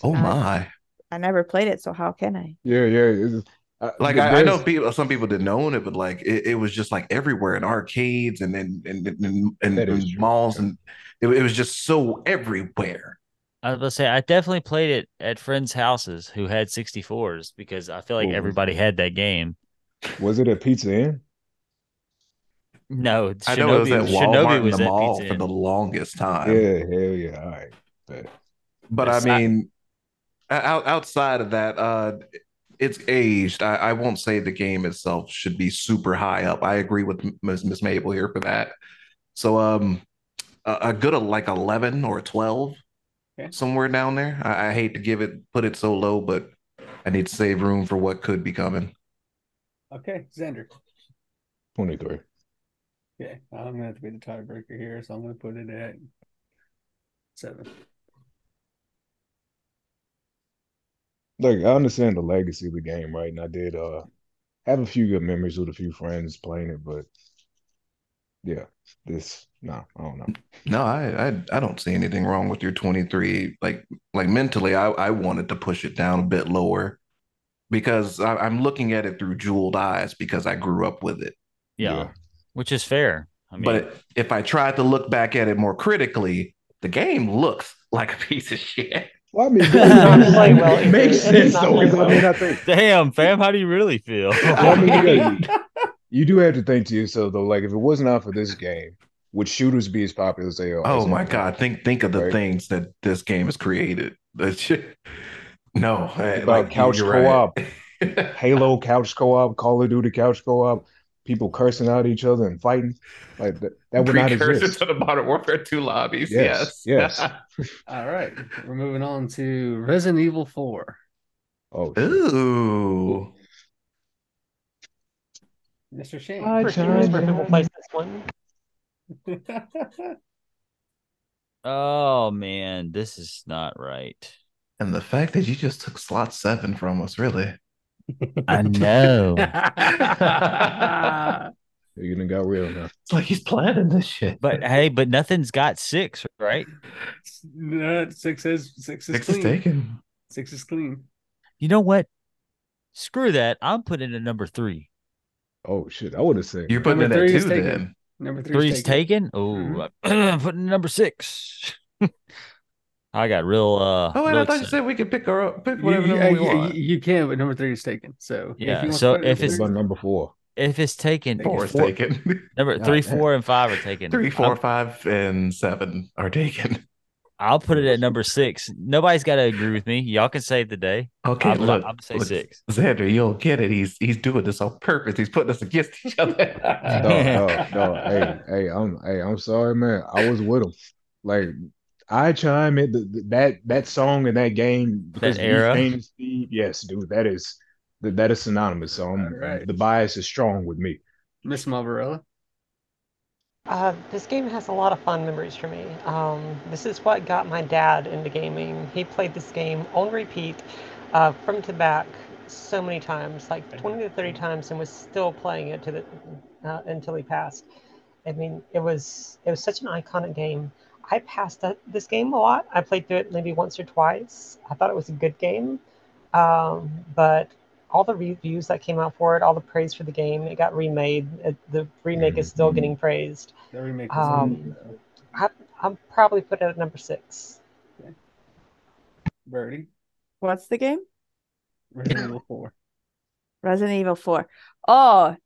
Oh my! I never played it, so how can I? Yeah, yeah. it's- I- uh, Like I, I know people, some people didn't own it, but like it, it was just like everywhere in arcades and then and and, and, That is and malls, yeah. and it, it was just so everywhere. I was gonna say I definitely played it at friends' houses who had 64s because I feel like Ooh. everybody had that game. Was it at Pizza Inn? No, I know it was at Walmart Shinobi in the at mall Pizza for Inn. the longest time. Yeah, hell yeah. All right. Bet. But I Yes, I- mean, out, outside of that, uh, it's aged. I, I won't say the game itself should be super high up. I agree with Miss Miss Mabel here for that. So, um, a, a good like eleven or twelve, Okay. somewhere down there. I, I hate to give it put it so low, but I need to save room for what could be coming. Okay, Xander. 23. Okay, I'm gonna have to be the tiebreaker here, so I'm gonna put it at seven. Like, I understand the legacy of the game, right? And I did uh have a few good memories with a few friends playing it, but yeah, this, no, I don't know. No, I, I I don't see anything wrong with your 23. Like like mentally, I, I wanted to push it down a bit lower because I, I'm looking at it through jeweled eyes because I grew up with it. yeah, Yeah. which is fair. I mean, But if I tried to look back at it more critically, the game looks like a piece of shit. Well, I mean, not play well it makes. It sense does not though, play I mean, I think damn, fam, how do you really feel? Well, I mean, you, gotta- you do have to think to yourself though, like if it was not for this game, would shooters be as popular as they are? Oh my they are? God. Think think of the Right. things that this game has created. The. No, About like, couch you're right. co-op, Halo couch co-op, Call of Duty couch co-op, people cursing out each other and fighting. Like that, that would not Precursor exist. to the Modern Warfare 2 lobbies. Yes, Yes. All right, we're moving on to Resident Evil 4. Oh, shit. Ooh. Mr. Shane. I For humans, where tried people to- this one. oh man, this is not right. And the fact that you just took slot seven from us, really. I know. You're gonna got real now. It's like he's planning this shit. but hey, but nothing's got six, right? No, six is six is Six is taken. Six is clean. You know what? Screw that. I'm putting in number three. Oh shit, I would have said You're putting Number it at three is two then. Number three Three's is taken. taken. Oh, Mhm. I'm putting number six. I got real. Uh, Oh, wait, real I thought you said we could pick our pick whatever you, number we want. you can, but number three is taken. So Yeah, you want to so if it's- What three- number four? If it's taken, Four is Four. taken. number three, four, and five are taken. Three, four, I'm- five, and seven are taken. I'll put it at number six. Nobody's got to agree with me. Y'all can save the day. Okay, I'm, look, I'm gonna say look, six. Xander, you don't get it. He's he's doing this on purpose. He's putting us against each other. No, no, no. Hey, hey, I'm hey, I'm sorry, man. I was with him. Like I chime in the, the- that that song and that game because of era? Steve. Yes, dude, that is that, that is synonymous. So I'm, Alright. the bias is strong with me. Miss Barbarella. Uh, this game has a lot of fun memories for me. Um, this is what got my dad into gaming. He played this game on repeat, uh, front to back, so many times, like 20 to 30 times, and was still playing it to the uh, until he passed. I mean, it was it was such an iconic game. I passed that, this game a lot. I played through it maybe once or twice. I thought it was a good game, um, but all the reviews that came out for it, all the praise for the game, it got remade. It, the remake is still getting praised. The remake Um, I, I'm probably put it at number six. Okay. Birdie. What's the game? Resident Evil 4. Resident Evil 4. Oh,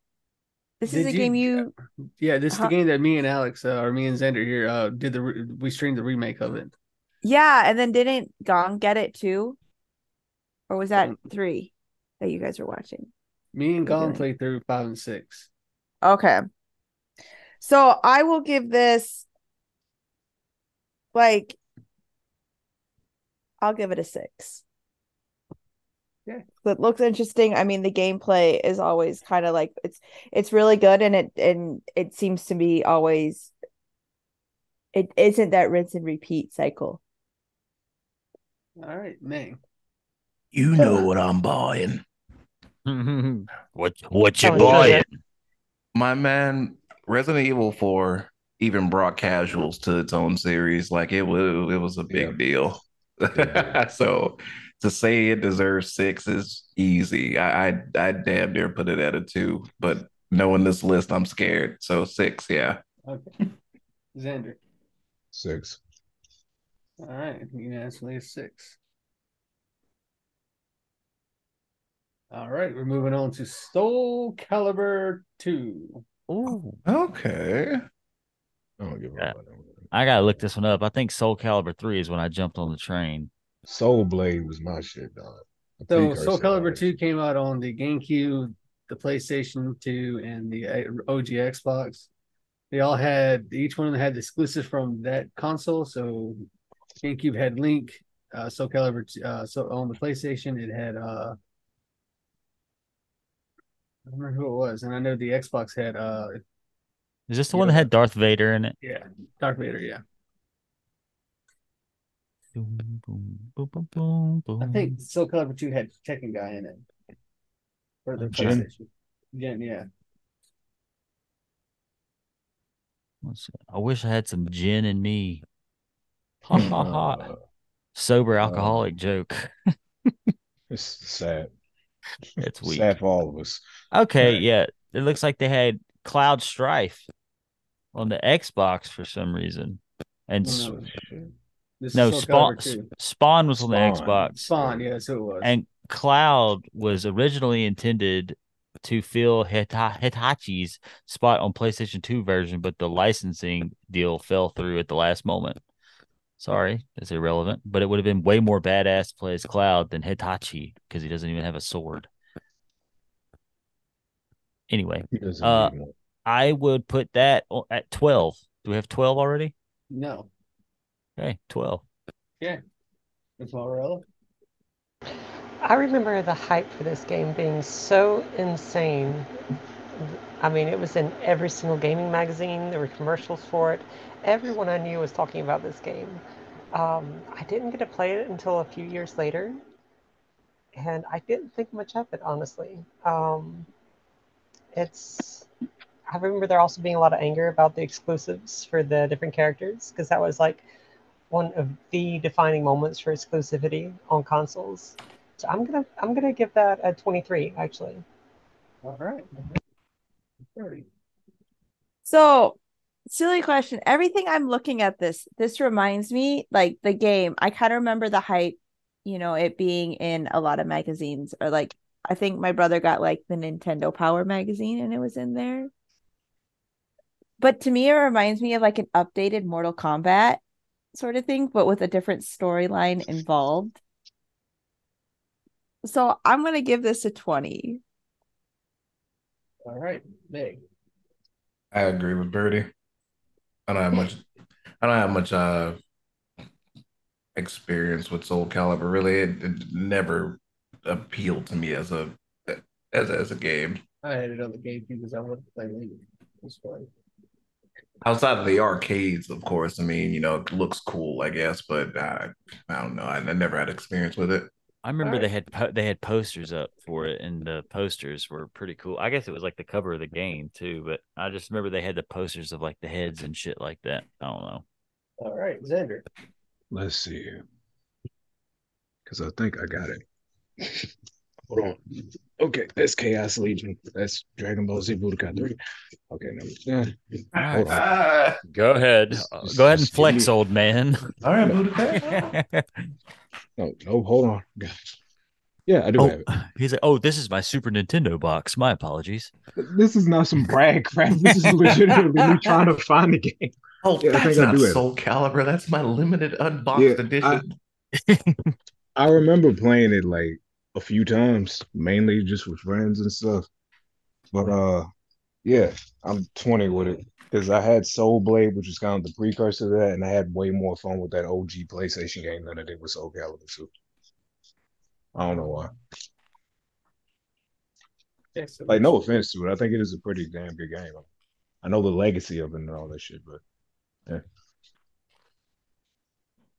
this is Did a game you- you. Yeah, this is the Huh? game that me and Alex, uh, or me and Xander here, uh, did the re- we streamed the remake of it. Yeah, and then didn't Gong get it too? Or was that Um, three that you guys are watching? Me and Gong Okay. played through five and six. Okay. So I will give this like I'll give it a six. Yeah. It looks interesting. I mean, the gameplay is always kind of like it's it's really good and it and it seems to be always it isn't that rinse and repeat cycle. All right, May. you know what I'm buying. Mm-hmm. what what you Oh, yeah. buying? My man, Resident Evil 4 even brought casuals to its own series. Like it was it was a big Yeah. deal. Yeah. so to say it deserves six is easy. I, I I damn near put it at a two, but knowing this list, I'm scared. So six, yeah. Okay. Xander. Six. All right, you unanimously a six. All right, we're moving on to Soul Calibur 2. Ooh, Okay. I don't give a Yeah. I gotta look this one up. I think Soul Calibur three is when I jumped on the train. Soul Blade was my shit, dog. So Soul Caliber Calibur 2 came out on the GameCube, the PlayStation 2, and the OG Xbox. They all had each one of them had exclusive from that console. So GameCube had Link, uh, Soul Calibur. t- Uh, so on the PlayStation, it had uh, I don't remember who it was, and I know the Xbox had uh, Is this the one that had Darth Vader in it? yeah, Darth Vader. Yeah, Boom, boom, boom, boom, boom, boom. I think Soul Calibur 2 had Tekken guy in it for the Jin? PlayStation. Jin, yeah. Let's see. I wish I had some gin in me. Ha ha ha. Uh, Sober uh, alcoholic joke. it's sad. It's weak. Sad for all of us. Okay, Right. yeah. It looks like they had Cloud Strife on the Xbox for some reason. And Oh, no. This no, Spawn Calibur 2. Spawn was on the Xbox. Spawn, yeah, so it was. And Cloud was originally intended to fill Heihachi's spot on PlayStation 2 version, but the licensing deal fell through at the last moment. Sorry, it's irrelevant, but it would have been way more badass to play as Cloud than Heihachi because he doesn't even have a sword. Anyway, Uh. I would put that at 12. Do we have 12 already? no, Okay, 12. Yeah. it's Morella. I remember the hype for this game being so insane. I mean, it was in every single gaming magazine. There were commercials for it. Everyone I knew was talking about this game. Um, I didn't get to play it until a few years later, and I didn't think much of it, honestly. Um, it's. I remember there also being a lot of anger about the exclusives for the different characters because that was like one of the defining moments for exclusivity on consoles. So I'm gonna I'm gonna give that a 23 actually. All right. 30. So, silly question. Everything I'm looking at this, this reminds me like the game. I kind of remember the hype, you know, it being in a lot of magazines or like I think my brother got like the Nintendo Power magazine and it was in there. But to me, it reminds me of like an updated Mortal Kombat. sort of thing, but with a different storyline involved. So I'm gonna give this a 20. All right, Meg. I agree with Birdie. I don't have much. I don't have much uh experience with Soul Calibur. Really, it, it never appealed to me as a as as a game. I had it on the game because I wanted to play later. It's. Outside of the arcades, of course. I mean, you know, it looks cool, I guess, but I, I don't know. I, I never had experience with it. I remember Alright. they had po- they had posters up for it, and the posters were pretty cool. I guess it was like the cover of the game too, but I just remember they had the posters of like the heads and shit like that. I don't know. All right, Xander. Let's see. Because I think I got it. Hold on. Okay, that's Chaos Legion. That's Dragon Ball Z Budokai 3. Okay, number yeah. Hold. Ah, Go ahead, Uh, go ahead and flex, old man. all right, Budokai. No, no, hold on. Yeah, I do have it. oh, he's like, oh, this is my Super Nintendo box. My apologies. This is not some brag crap. This is legitimately me trying to find the game. Oh, Yeah, I that's think I not do have. Soul Calibur. That's my limited unboxed Yeah, edition. I remember playing it like a few times, mainly just with friends and stuff. But uh, yeah, I'm 20 with it because I had Soul Blade, which was kind of the precursor to that, and I had way more fun with that OG PlayStation game than I did with Soul Calibur. 2. I don't know why. Like, no offense to it, I think it is a pretty damn good game. I know the legacy of it and all that shit, but yeah.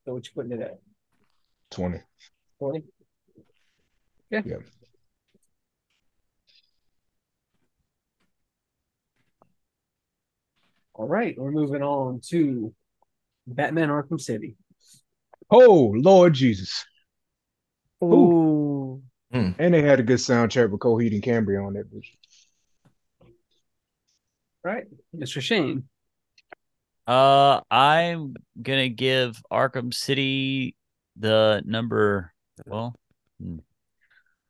So what you putting it at? 20. 20? Yeah. Yeah. All right, we're moving on to Batman Arkham City. Oh Lord Jesus! Ooh. And they had a good soundtrack with Coheed and Cambria on that bitch. Right, Mr. Shane. Uh, I'm gonna give Arkham City the number. Well,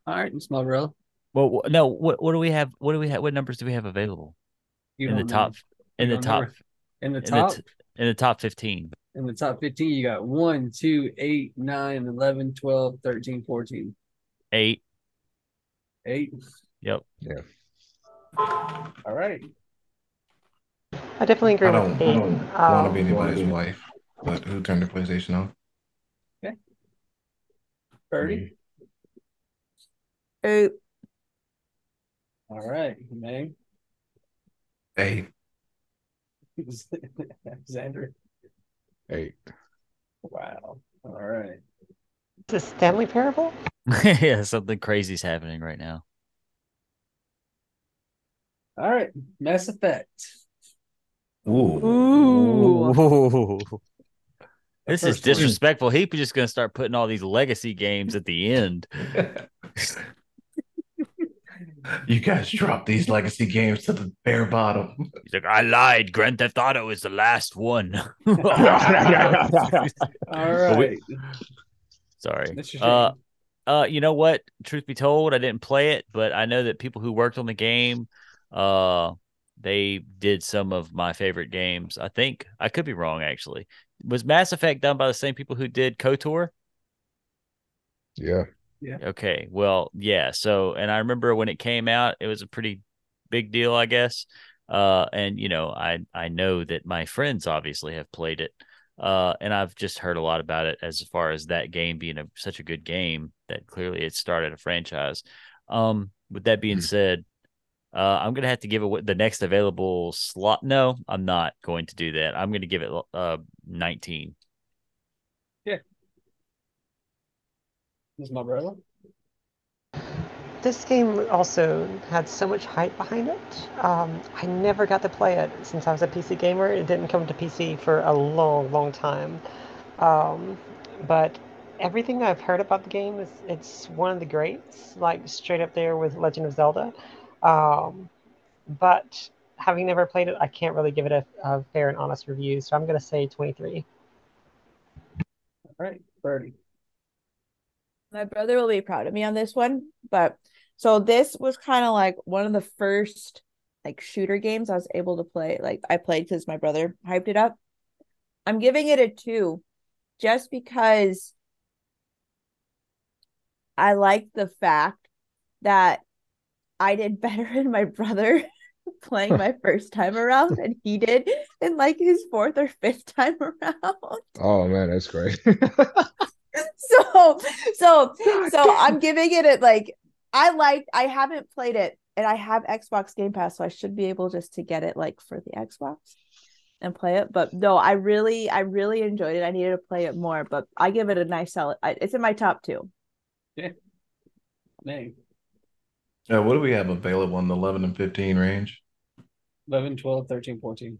All right, Miss Marlboro. well, no. What what do we have? What do we have? What numbers do we have available You in the know. top? In the top? In the In the, top, in the top fifteen. in the top 15, you got 1, 2, 8, 9, 11, 12, 13, 14. Eight. 8. Yep. Yeah. All right. I definitely agree I with don't, I eight. don't want to Um, be anybody's wife, but who turned the PlayStation off? Okay. Birdie. Eight. All right, Meg. Hey, Xander. Hey, Wow. All right. the Stanley Parable? yeah, something crazy's happening right now. All right. Mass Effect. ooh, Ooh. Ooh. This is first one. disrespectful. He's just gonna start putting all these legacy games at the end. You guys dropped these legacy games to the bare bottom. He's like, I lied. Grand Theft Auto is the last one. All But we- Sorry. Uh, uh, you know what? Truth be told, I didn't play it, but I know that people who worked on the game, uh, they did some of my favorite games. I think I could be wrong. Actually, was Mass Effect done by the same people who did KOTOR? yeah. Okay, well, yeah. So, and I remember when it came out, it was a pretty big deal, I guess. Uh, and you know, I I know that my friends obviously have played it. Uh, and I've just heard a lot about it as far as that game being a, such a good game that clearly it started a franchise. Um, with that being Hmm. said, uh, I'm gonna have to give it the next available slot. No, I'm not going to do that. I'm gonna give it uh 19. This is my brother. This game also had so much hype behind it. Um, I never got to play it since I was a PC gamer. It didn't come to PC for a long, long time. Um, but everything I've heard about the game is it's one of the greats, like straight up there with Legend of Zelda. Um, but having never played it, I can't really give it a, a fair and honest review. So I'm going to say 23. All right. Birdie. My brother will be proud of me on this one. But so this was kind of like one of the first like shooter games I was able to play. Like I played because my brother hyped it up. I'm giving it a two just because I like the fact that I did better than my brother playing my first time around than he did in like his fourth or fifth time around. Oh man, that's great. so so so I'm giving it a like I like I haven't played it and I have Xbox Game Pass, so I should be able just to get it like for the Xbox and play it. But no, I really I really enjoyed it. I needed to play it more, but I give it a nice solid. I, it's in my top two. yeah Dang. Uh, what do we have available in the 11 and 15 range? 11, 12, 13, 14.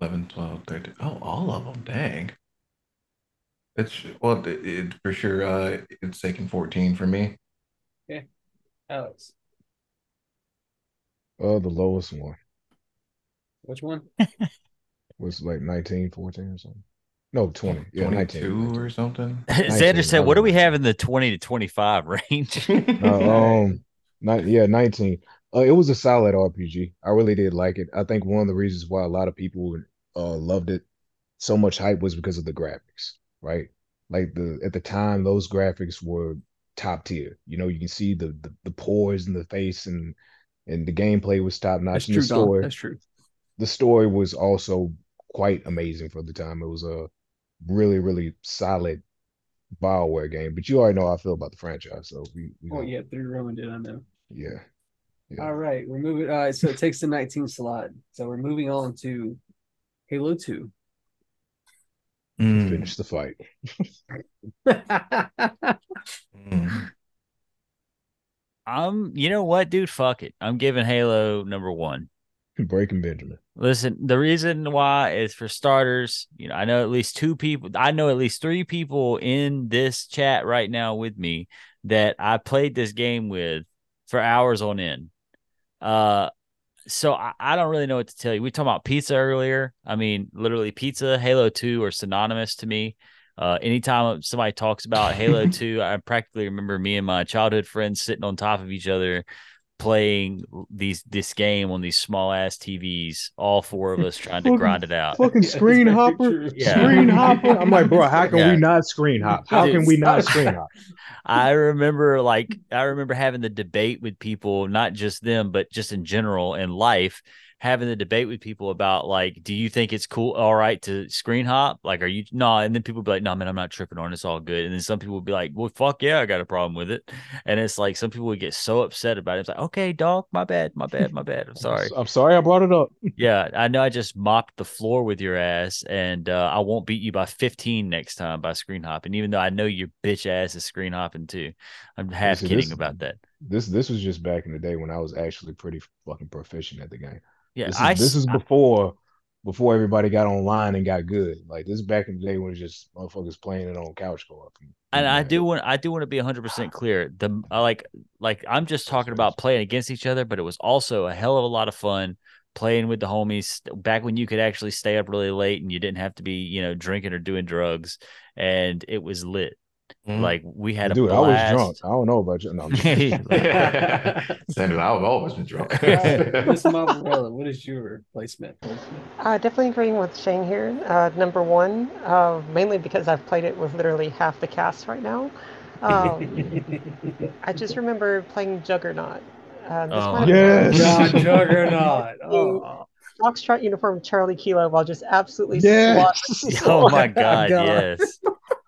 11, 12, 13. Oh, all of them. Dang. It's well, it, it for sure. Uh, it's taking 14 for me. Yeah. Alex, uh, the lowest one which one? was like 19, 14 or something. No, 20. Yeah, 19. 22 or something. Xander said, "What do we have in the twenty to twenty-five range?" Uh, um, not yeah, 19. Uh, it was a solid RPG. I really did like it. I think one of the reasons why a lot of people uh loved it so much hype was because of the graphics, right? Like the at the time those graphics were top tier. You know, you can see the the, the pores in the face and and the gameplay was top That's notch. And true, the story, That's true. the story was also quite amazing for the time. It was a really, really solid Bioware game. But you already know how I feel about the franchise, so we, we Oh, yeah, three ruined it. I know. yeah. Yeah. All right, we're moving. All right, so it takes the 19 slot. So we're moving on to Halo 2. Mm, Finish the fight. mm. I'm, you know what, dude? Fuck it. I'm giving Halo number one. Breaking Benjamin. Listen, the reason why is for starters, you know, I know at least two people, I know at least three people in this chat right now with me that I played this game with for hours on end. Uh, so I, I don't really know what to tell you. We talked about pizza earlier. I mean, literally, pizza, Halo 2 are synonymous to me. Uh, anytime somebody talks about Halo 2, I practically remember me and my childhood friends sitting on top of each other playing these this game on these small ass TVs, all four of us trying to grind it out. Fucking screen hopper. Yeah. Screen hopper. I'm like, bro, how can Yeah. we not screen hop? How Dude, can we not screen hop? I remember like I remember having the debate with people, not just them, but just in general in life, having the debate with people about like, do you think it's cool, all right, to screen hop? Like, are you no? And then people be like, no, man, I'm not tripping on. it. It's all good. And then some people would be like, well, fuck yeah, I got a problem with it. And it's like some people would get so upset about it. It's like, okay, dog, my bad, my bad, my bad. I'm sorry. I'm sorry I brought it up. Yeah, I know I just mopped the floor with your ass, and uh, I won't beat you by 15 next time by screen hopping, even though I know your bitch ass is screen hopping too. I'm half Listen, kidding this- about that. This this was just back in the day when I was actually pretty fucking proficient at the game. Yeah, This is I, this is before before everybody got online and got good. Like this is back in the day when it was just motherfuckers playing it on couch co-op. and I do want I do want to be 100% clear. The I like like I'm just talking about playing against each other, but it was also a hell of a lot of fun playing with the homies back when you could actually stay up really late and you didn't have to be, you know, drinking or doing drugs and it was lit. Mm. Like we had a Dude, I was blast. drunk. I don't know about you. No, I'm just kidding. Sanders, I've always been drunk. All right, Miss Barbarella, what is your placement? Uh, definitely agreeing with Shane here. Uh, number one, uh, mainly because I've played it with literally half the cast right now. Um, I just remember playing Juggernaut. Uh, this Oh, might have been Yes. God, Juggernaut. Oh. Foxtrot uniform Charlie Kilo while just absolutely Yes. slaughtering Oh my god, God.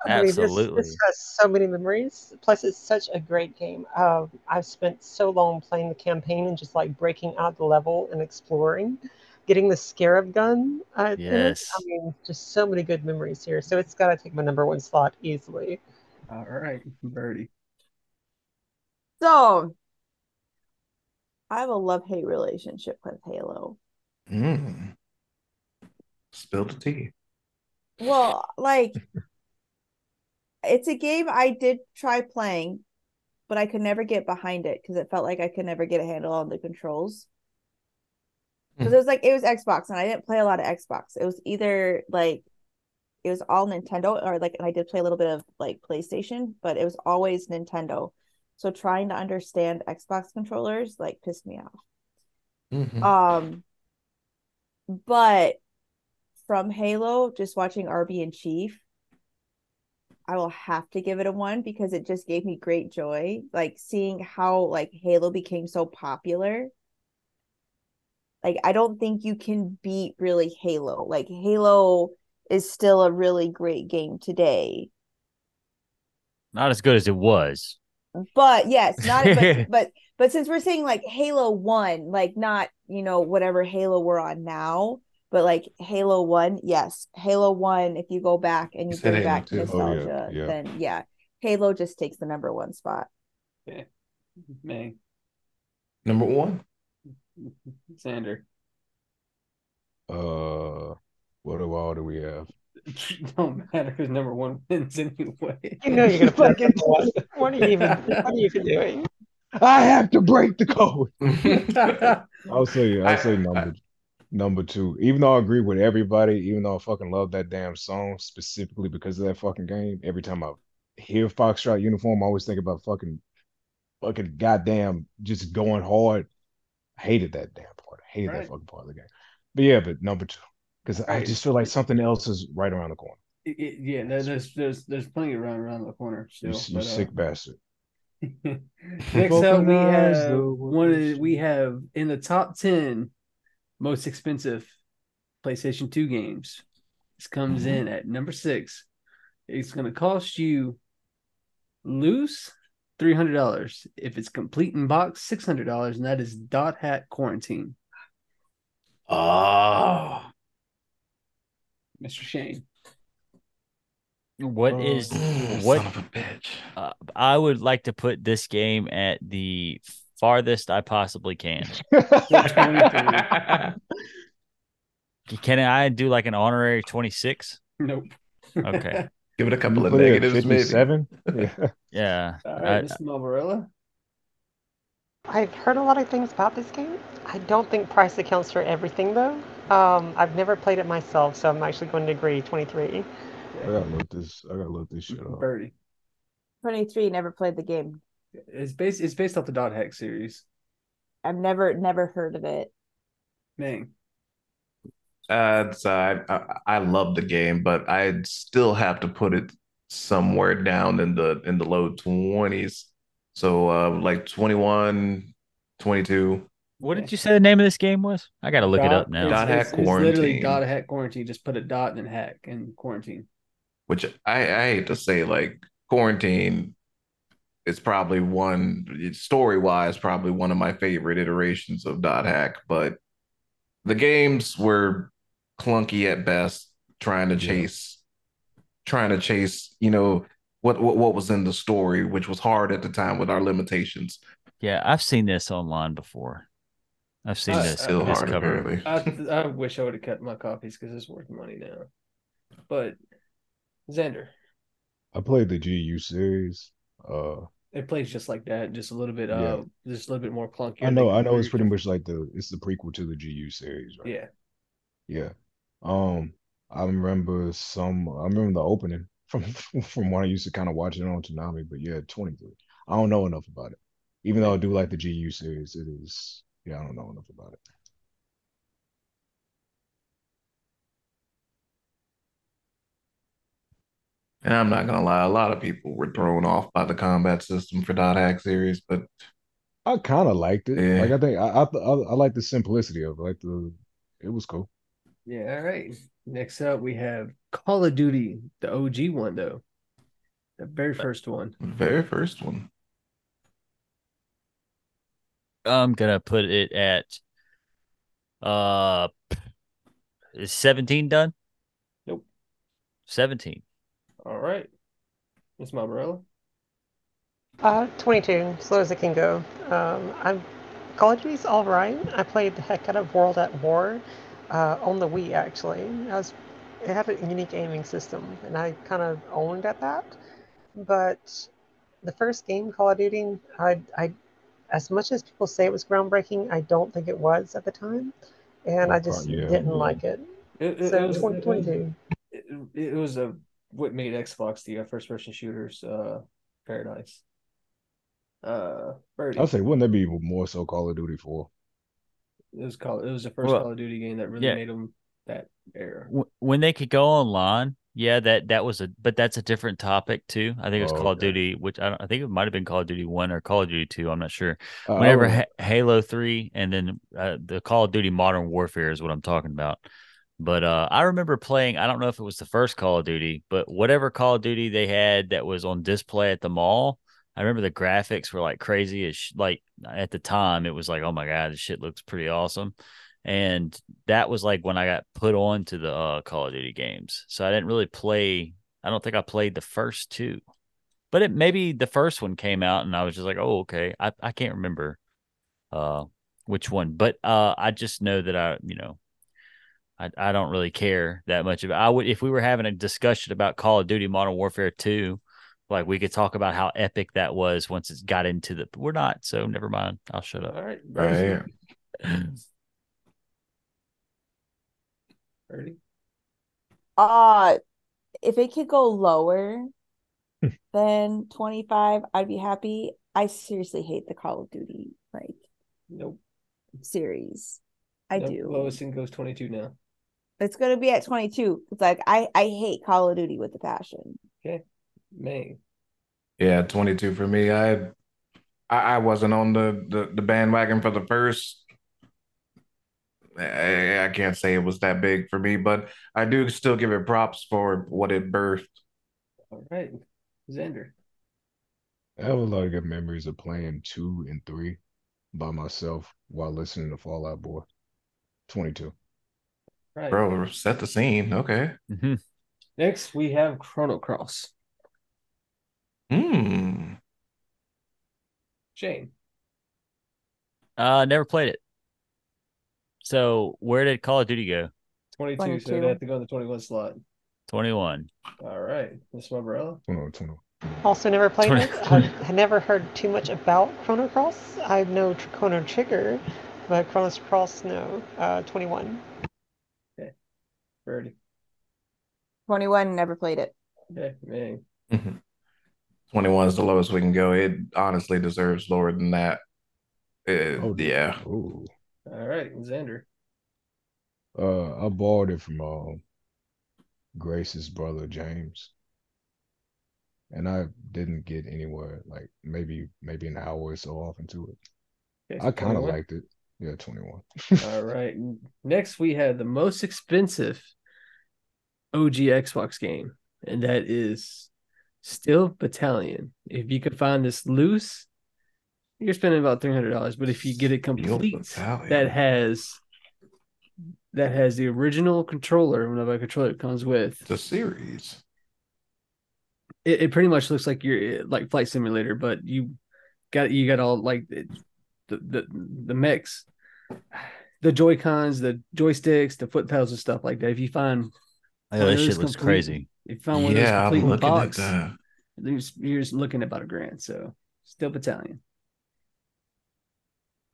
Yes. I mean, this- Absolutely. This, has so many memories. Plus, it's such a great game. Uh, I've spent so long playing the campaign and just like breaking out the level and exploring, getting the Scarab gun. Uh. Yes. I mean, just so many good memories here. So it's got to take my number one slot easily. All right, Birdie. So I have a love hate relationship with Halo. Mm. Spill the tea. Well, like it's a game I did try playing, but I could never get behind it because it felt like I could never get a handle on the controls. Because it was like it was Xbox and I didn't play a lot of Xbox. It was either like it was all Nintendo or like and I did play a little bit of like PlayStation, but it was always Nintendo. So trying to understand Xbox controllers like pissed me off. Mhm. Um, but from Halo, just watching RB and Chief, I will have to give it a one because it just gave me great joy. Like seeing how like Halo became so popular. Like I don't think you can beat really Halo. Like Halo is still a really great game today. Not as good as it was. But yes, not but, but but since we're saying like Halo 1, like not, you know, whatever Halo we're on now, but like Halo 1, yes. Halo 1, if you go back and you said bring Halo back 2. Oh, yeah, nostalgia, yeah. then yeah. Halo just takes the number one spot. May. Number one. Xander. Uh, what all do we have? Don't matter because number one wins anyway. You know you're gonna put number one. What are you even? What are you even doing? I have to break the code. I, I'll say, I'll say I- number number two. Even though I agree with everybody, even though I fucking love that damn song specifically because of that fucking game. Every time I hear Foxtrot uniform, I always think about fucking, fucking goddamn, just going hard. I hated that damn part. I hated Right. that fucking part of the game. But yeah, but number two, because I just feel like something else is right around the corner. It- it- yeah, there- there's there's there's plenty around around the corner still. you but, uh, sick bastard. Next up, we have one. Of, wish. we have in the top ten most expensive PlayStation Two games. This comes in at number six. It's going to cost you loose three hundred dollars. If it's complete in box, six hundred dollars, and that is Dot Hack Quarantine. oh. Mr. Shane. What Uh, is what Son of a bitch. uh, I would like to put this game at the farthest I possibly can. Can I do like an honorary 26? Nope. Okay. Give it a couple of Put it at negatives, maybe. 57? Yeah. Yeah. All I, I've heard a lot of things about this game. I don't think price accounts for everything though. Um, I've never played it myself, so I'm actually going to agree 23. I gotta look this. I gotta look this shit up. Birdie. 23 never played the game. It's based. It's based off the Dot Hack series. I've never never heard of it. Man, Uh, it's, uh, I, I I love the game, but I'd still have to put it somewhere down in the in the low 20s. So uh like 21, 22. What did you say the name of this game was? I got to look it up now. Dot Hack it's, it's literally dot hack quarantine. Just put a dot and then hack and quarantine. which I, I hate to say, like quarantine is probably one story wise, probably one of my favorite iterations of Dot Hack, but the games were clunky at best, trying to Yeah. chase, trying to chase, you know, what, what what was in the story, which was hard at the time with our limitations. Yeah, I've seen this online before. I've seen Uh, this, Still this hard, cover. apparently. I I wish I would have cut my copies because it's worth money now. But Xander, I played the GU series. Uh, it plays just like that, just a little bit. Yeah. Uh, just a little bit more clunky. I know, I know, it's pretty much like the it's the prequel to the GU series, right? Yeah. Yeah. Um, I remember some. I remember the opening from from when I used to kind of watch it on Toonami. But yeah, 23. I don't know enough about it. Even though I do like the GU series, it is. Yeah, I don't know enough about it. And I'm not gonna lie, a lot of people were thrown off by the combat system for Dot Hack series, but I kind of liked it. Yeah. Like I think I I, I I like the simplicity of it. Like the it was cool. Yeah. All right. Next up, we have Call of Duty, the OG one though, the very first one. the very first one. I'm gonna put it at uh is 17 done? Nope. 17. All right, Miss Barbarella. Uh, 22, slow as it can go. Um, I'm Call of Duty's all right. I played the heck out of World at War uh, on the Wii actually. I was, it had a unique aiming system, and I kind of owned at that. But the first game, Call of Duty, I, I, as much as people say it was groundbreaking, I don't think it was at the time, and Oh, I just yeah. didn't like it. It, it, So it was 20, 22. it, it was a what made Xbox the uh, first person shooters uh paradise. Uh, Birdie. I'll say, wouldn't that be more so Call of Duty 4? It was called. It was the first Well, Call of Duty game that really yeah. made them that era. When they could go online, Yeah, that that was a, but that's a different topic too. I think it was Oh, Call of. Duty, which I don't. I think it might have been Call of Duty One or Call of Duty Two. I'm not sure. Uh, Whenever ha- Halo Three, and then uh, the Call of Duty Modern Warfare is what I'm talking about. But uh, I remember playing. I don't know if it was the first Call of Duty, but whatever Call of Duty they had that was on display at the mall. I remember the graphics were like crazy sh- like at the time. It was like, oh my god, this shit looks pretty awesome. And that was like when I got put on to the uh, Call of Duty games. So I didn't really play. I don't think I played the first two, but it maybe the first one came out and I was just like, oh okay. I I can't remember uh which one, but uh I just know that I you know I, I don't really care that much about. I would if we were having a discussion about Call of Duty Modern Warfare Two, like we could talk about how epic that was once it got into the. We're not, so never mind. I'll shut All up. right. Right. Ready? Uh if it could go lower than 25, I'd be happy. I seriously hate the Call of Duty like Nope. series. I Nope. do. Lowest thing goes 22 now. It's gonna be at 22. It's like I I hate Call of Duty with a passion. Okay, me. Yeah, 22 for me. I I, I wasn't on the, the the bandwagon for the first. I, I can't say it was that big for me, but I do still give it props for what it birthed. All right. Xander. I have a lot of good memories of playing two and three by myself while listening to Fall Out Boy. 22. Right. Bro, set the scene. Okay. Mhm. Next, we have Chrono Cross. Hmm. Shane. Uh, never played it. So where did Call of Duty go? 22, so 22. they have to go in the 21 slot. Twenty one. All right. Miss Umbrella. 21, 21. Also, never played Twenty- it. I had never heard too much about Chrono Cross. I know Tr- Chrono Trigger, but Chrono Cross, no. Uh, 21. Birdie. 21 never played it. Okay, man. 21 is the lowest we can go. It honestly deserves lower than that. Uh, Oh, yeah. Ooh. All right, Xander. Uh, I borrowed it from uh, Grace's brother James, and I didn't get anywhere. Like maybe maybe an hour or so off into it. Okay, I kind of liked it. Yeah, 21. All right. Next, we have the most expensive OG Xbox game, and that is Steel Battalion. If you could find this loose, you're spending about three hundred dollars. But if you get it complete, that has that has the original controller, whenever a controller it comes with, The series. it, it pretty much looks like you're like Flight Simulator, but you got you got all like the the the mix, the Joy Cons, the joysticks, the foot pedals, and stuff like that. If you find Oh, one of that shit looks complete- crazy. If you find one of those Yeah, I'm complete in looking box, at that. you're just, you're just looking at about a grand. So Steel Battalion.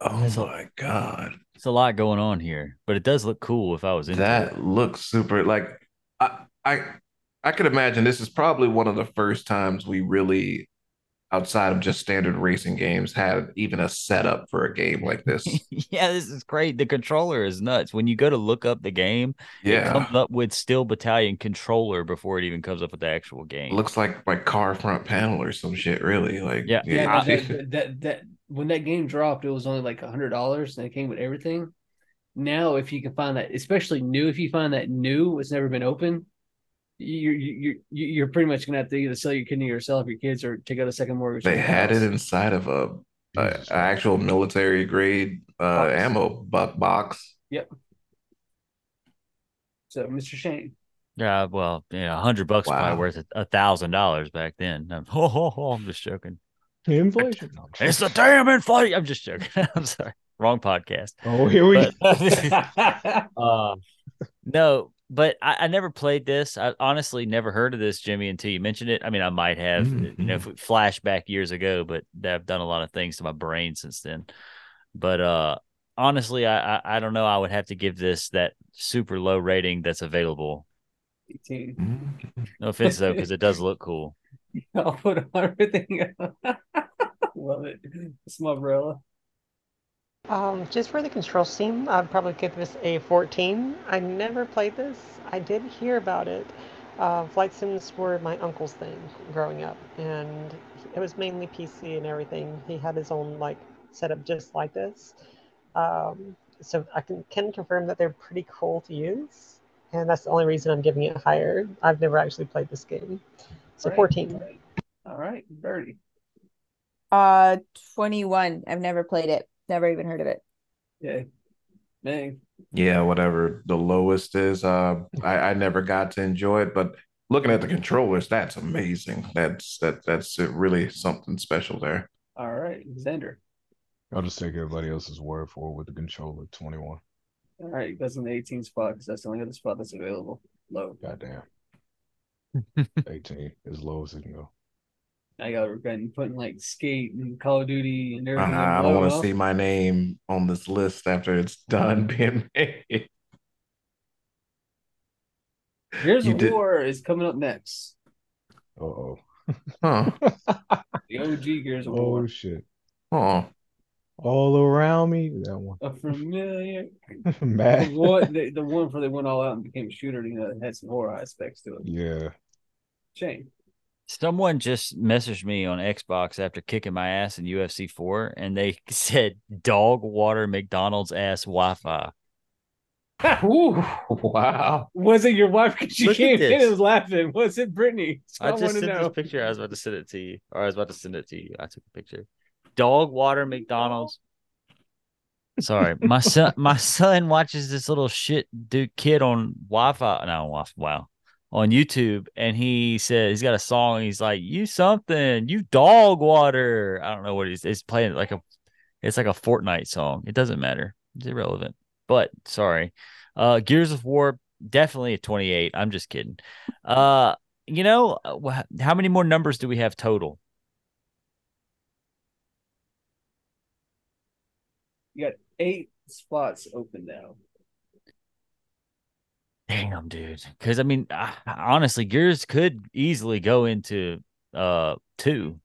Oh That's a- my God. It's a lot going on here, but it does look cool if I was in That it. looks super like I I I could imagine this is probably one of the first times we really outside of just standard racing games have even a setup for a game like this. yeah, this is great. The controller is nuts. When you go to look up the game, it comes Yeah. up with Steel Battalion controller before it even comes up with the actual game. Looks like my car front panel or some shit, really. Like Yeah. Yeah, I- that, that, that that when that game dropped, it was only like a hundred dollars, and it came with everything. Now, if you can find that, especially new, if you find that new, it's never been open, you're you're you're you're pretty much gonna have to either sell your kidney yourself, your kids, or take out a second mortgage. they on your had it inside of a, a, a actual military grade uh Box. ammo buck box. Yep. So, Mr. Shane, Yeah, well, yeah, a hundred bucks Wow. probably worth a thousand dollars back then. I'm, ho, ho, ho, I'm just joking. Inflation. No, I'm kidding. It's the damn inflation. I'm just joking. I'm sorry. Wrong podcast. oh, here we go. Uh, no, but I, I never played this. I honestly never heard of this, Jimmy, until you mentioned it. I mean, I might have, you know, flashback years ago, but I've done a lot of things to my brain since then. But uh, honestly, I, I I don't know. I would have to give this that super low rating that's available. 18. Mm. No offense though, because it does look cool. I'll put on everything. Love it. It's my umbrella. Um, just for the control scheme, I'd probably give this a 14. I never played this. I did hear about it. Uh, flight sims were my uncle's thing growing up, and it was mainly PC and everything. He had his own like setup just like this. Um, so I can, can confirm that they're pretty cool to use, and that's the only reason I'm giving it higher. I've never actually played this game. So Right. 14. All right, Birdie. Uh, 21. I've never played it. Never even heard of it. Yeah. Meg. Yeah, whatever the lowest is. Uh, I, I never got to enjoy it, but looking at the controllers, that's amazing. That's that that's really something special there. All right, Xander. I'll just take everybody else's word for it with the controller 21. All right, that's in the 18 spot because that's the only other spot that's available. Low. Goddamn. 18 as low as it can go. I got regretting putting like skate and Call of Duty and Uh, everything. I don't want to see my name on this list after it's done being made. Gears You of did- War is coming up next. Uh oh. Huh. The OG Gears of Oh War. shit. Oh. All around me. That one. A familiar. The one, the, the one where they went all out and became a shooter, you know, it had some horror aspects to it. Yeah. Shame. Someone just messaged me on Xbox after kicking my ass in UFC 4, and they said dog water McDonald's ass Wi Fi. Ooh, wow. Was it your wife? Because she Look at came in this. and was laughing. Was it Brittany? So I, I want just sent know. this picture. I was about to send it to you, or I was about to send it to you. I took a picture. Dog water McDonald's. Sorry, my son. My son watches this little shit dude kid on Wi-Fi. No, Wi- wow, on YouTube, and he says he's got a song. He's like, "You something, you dog water." I don't know what he's. He's playing like a. It's like a Fortnite song. It doesn't matter. It's irrelevant. But sorry, uh, Gears of War definitely a twenty-eight. I'm just kidding. Uh, you know, uh, how many more numbers do we have total? You got eight spots open now. Damn, dude. Because I mean, I, honestly, Gears could easily go into uh two.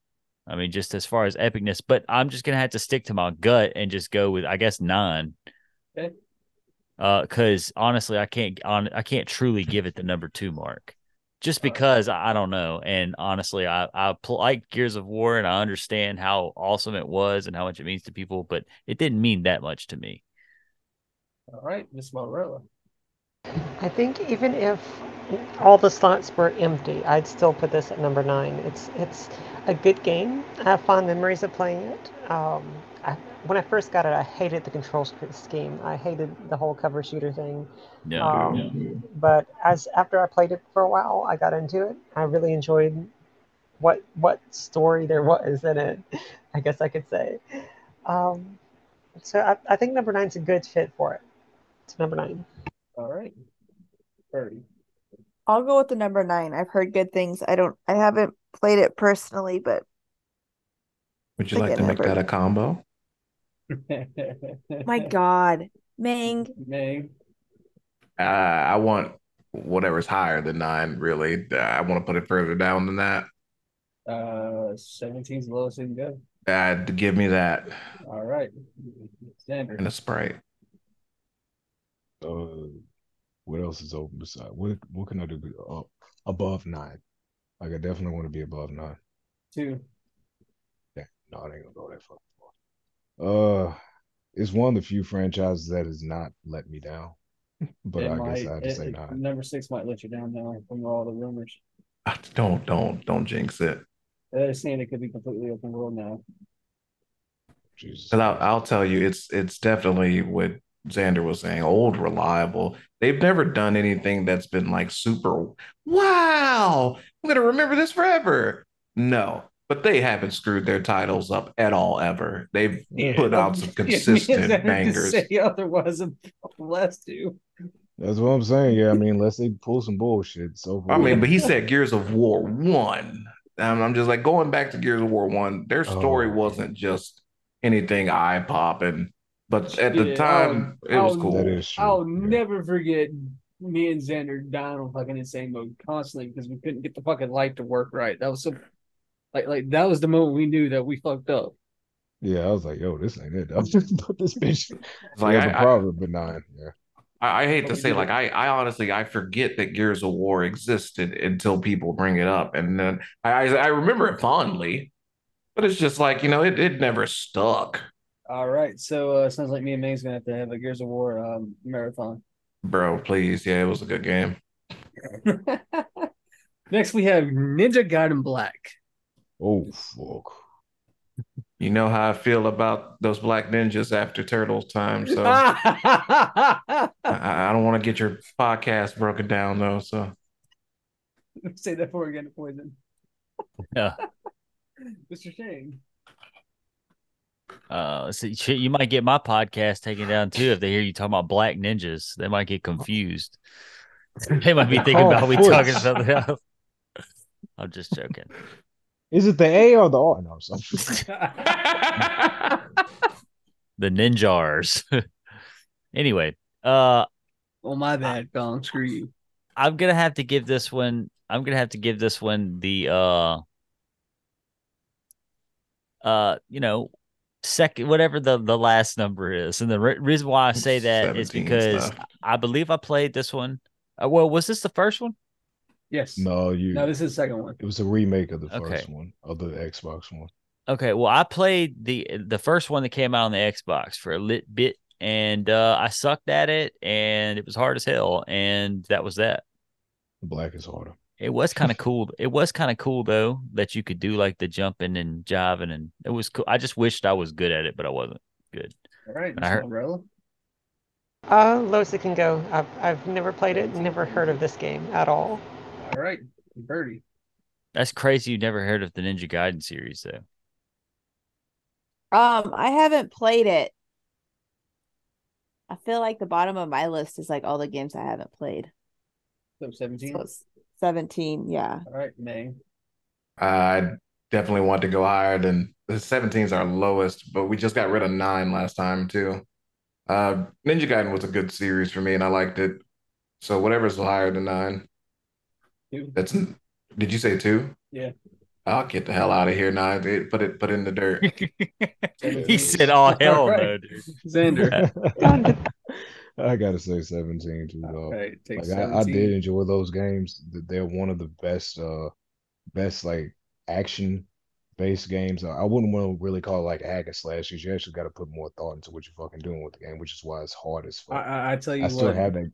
I mean, just as far as epicness, but I'm just gonna have to stick to my gut and just go with, I guess, nine. Okay. Uh, because honestly, I can't on I can't truly give it the number two mark, just All right. because I, I don't know. And honestly, I I pl- like Gears of War and I understand how awesome it was and how much it means to people, but it didn't mean that much to me. All right, Miss Morella. I think even if all the slots were empty, I'd still put this at number nine. It's it's a good game. I have fond memories of playing it. Um, I, when I first got it, I hated the control scheme. I hated the whole cover shooter thing. Yeah. Um, But as after I played it for a while, I got into it. I really enjoyed what what story there was in it. I guess I could say. Um, so I, I think number nine's a good fit for it. It's number nine. All right, Birdie. I'll go with the number nine. I've heard good things. I don't, I haven't played it personally, but Would you I like to make number- that a combo? my God, Ming, Meg. Uh, I want whatever's higher than nine, really. Uh, I want to put it further down than that. Uh, 17's the lowest you can go. Uh, give me that All right, Standard. and a Sprite. Uh, what else is open beside? What what can I do uh, above nine? Like I definitely want to be above nine. Two. Yeah, no, it ain't gonna go that far. Uh, it's one of the few franchises that has not let me down. But It I might- guess I have to it- say it- nine. Number six might let you down now from all the rumors. Ah, Don't, don't, don't jinx it. They're saying it could be completely open world now. Jesus. Because I'll, I'll tell you, it's it's definitely what Xander was saying, old, reliable. They've never done anything that's been like super, wow, I'm gonna remember this forever. No, but they haven't screwed their titles up at all ever. They've Yeah. put out some Yeah, me and consistent Xander could bangers. Say otherwise, I'm blessed to. That's what I'm saying. Yeah, I mean, unless they pull some bullshit. So I mean, but he said Gears of War one. Um, I'm just like going back to Gears of War one. Their story Oh. wasn't just anything eye popping, but at the Yeah, time it was I'll- cool. that is true. I'll yeah. never forget me and Xander dying on fucking insane mode constantly because we couldn't get the fucking light to work right. That was so like like that was the moment we knew that we fucked up. Yeah, I was like, yo, this ain't it. I'm just put this bitch. It's like Like, I, a I, problem, but nine. Yeah. I, I hate to say, like. I, I honestly, I forget that Gears of War existed until people bring it up, and then I, I, I remember it fondly, but it's just like you know, it, it never stuck, All right. So uh sounds like me and May's gonna have to have a Gears of War um marathon. bro. Please, yeah, it was a good game. Next we have Ninja Gaiden Black. Oh fuck. You know how I feel about those black ninjas after Turtles time, so I, I don't want to get your podcast broken down though. So say that before we get into poison. Yeah. Mr. Shane. Uh, so shit, you might get my podcast taken down too if they hear you talking about black ninjas. They might get confused. They might be thinking Oh, about we talking something else. I'm just joking. Is it the A or the R? No, I'm. The ninjars. anyway, uh, oh my bad, Gong. Screw you. I'm gonna have to give this one. I'm gonna have to give this one the uh, uh, you know, second whatever the the last number is, and the re- reason why I say that is because stuff. I believe I played this one. Uh, well, was this the first one? Yes. no, you. No, this is the second one. it was a remake of the Okay. first one of the Xbox one. Okay, well, I played the the first one that came out on the Xbox for a lit bit, and uh, I sucked at it, and it was hard as hell, and that was that. Black is harder. It was kind of cool. It was kind of cool though that you could do like the jumping and jiving, and it was cool. I just wished I was good at it, but I wasn't good. All right, I heard- Umbrella. Uh, lowest it can go. I've, I've never played it, never heard of this game at all. All right, Birdie. That's crazy. You never heard of the Ninja Gaiden series though. Um, I haven't played it. I feel like the bottom of my list is like all the games I haven't played. So 17. So it's 17, yeah. All right, May. I definitely want to go higher than the 17s are lowest, but we just got rid of nine last time too. Uh, Ninja Gaiden was a good series for me, and I liked it. So whatever's higher than nine. Two. That's. Did you say two? Yeah. I'll get the hell out of here now. It, put it put it in the dirt. he said, "All hell All no, dude." Xander. I gotta say 17 too, though. right, Like 17. I, I did enjoy those games. They're one of the best, uh, best like action based games. I I wouldn't want to really call it like hack and slash because you actually got to put more thought into what you're fucking doing with the game, which is why it's hard as I, fuck. I, I tell you I still have that.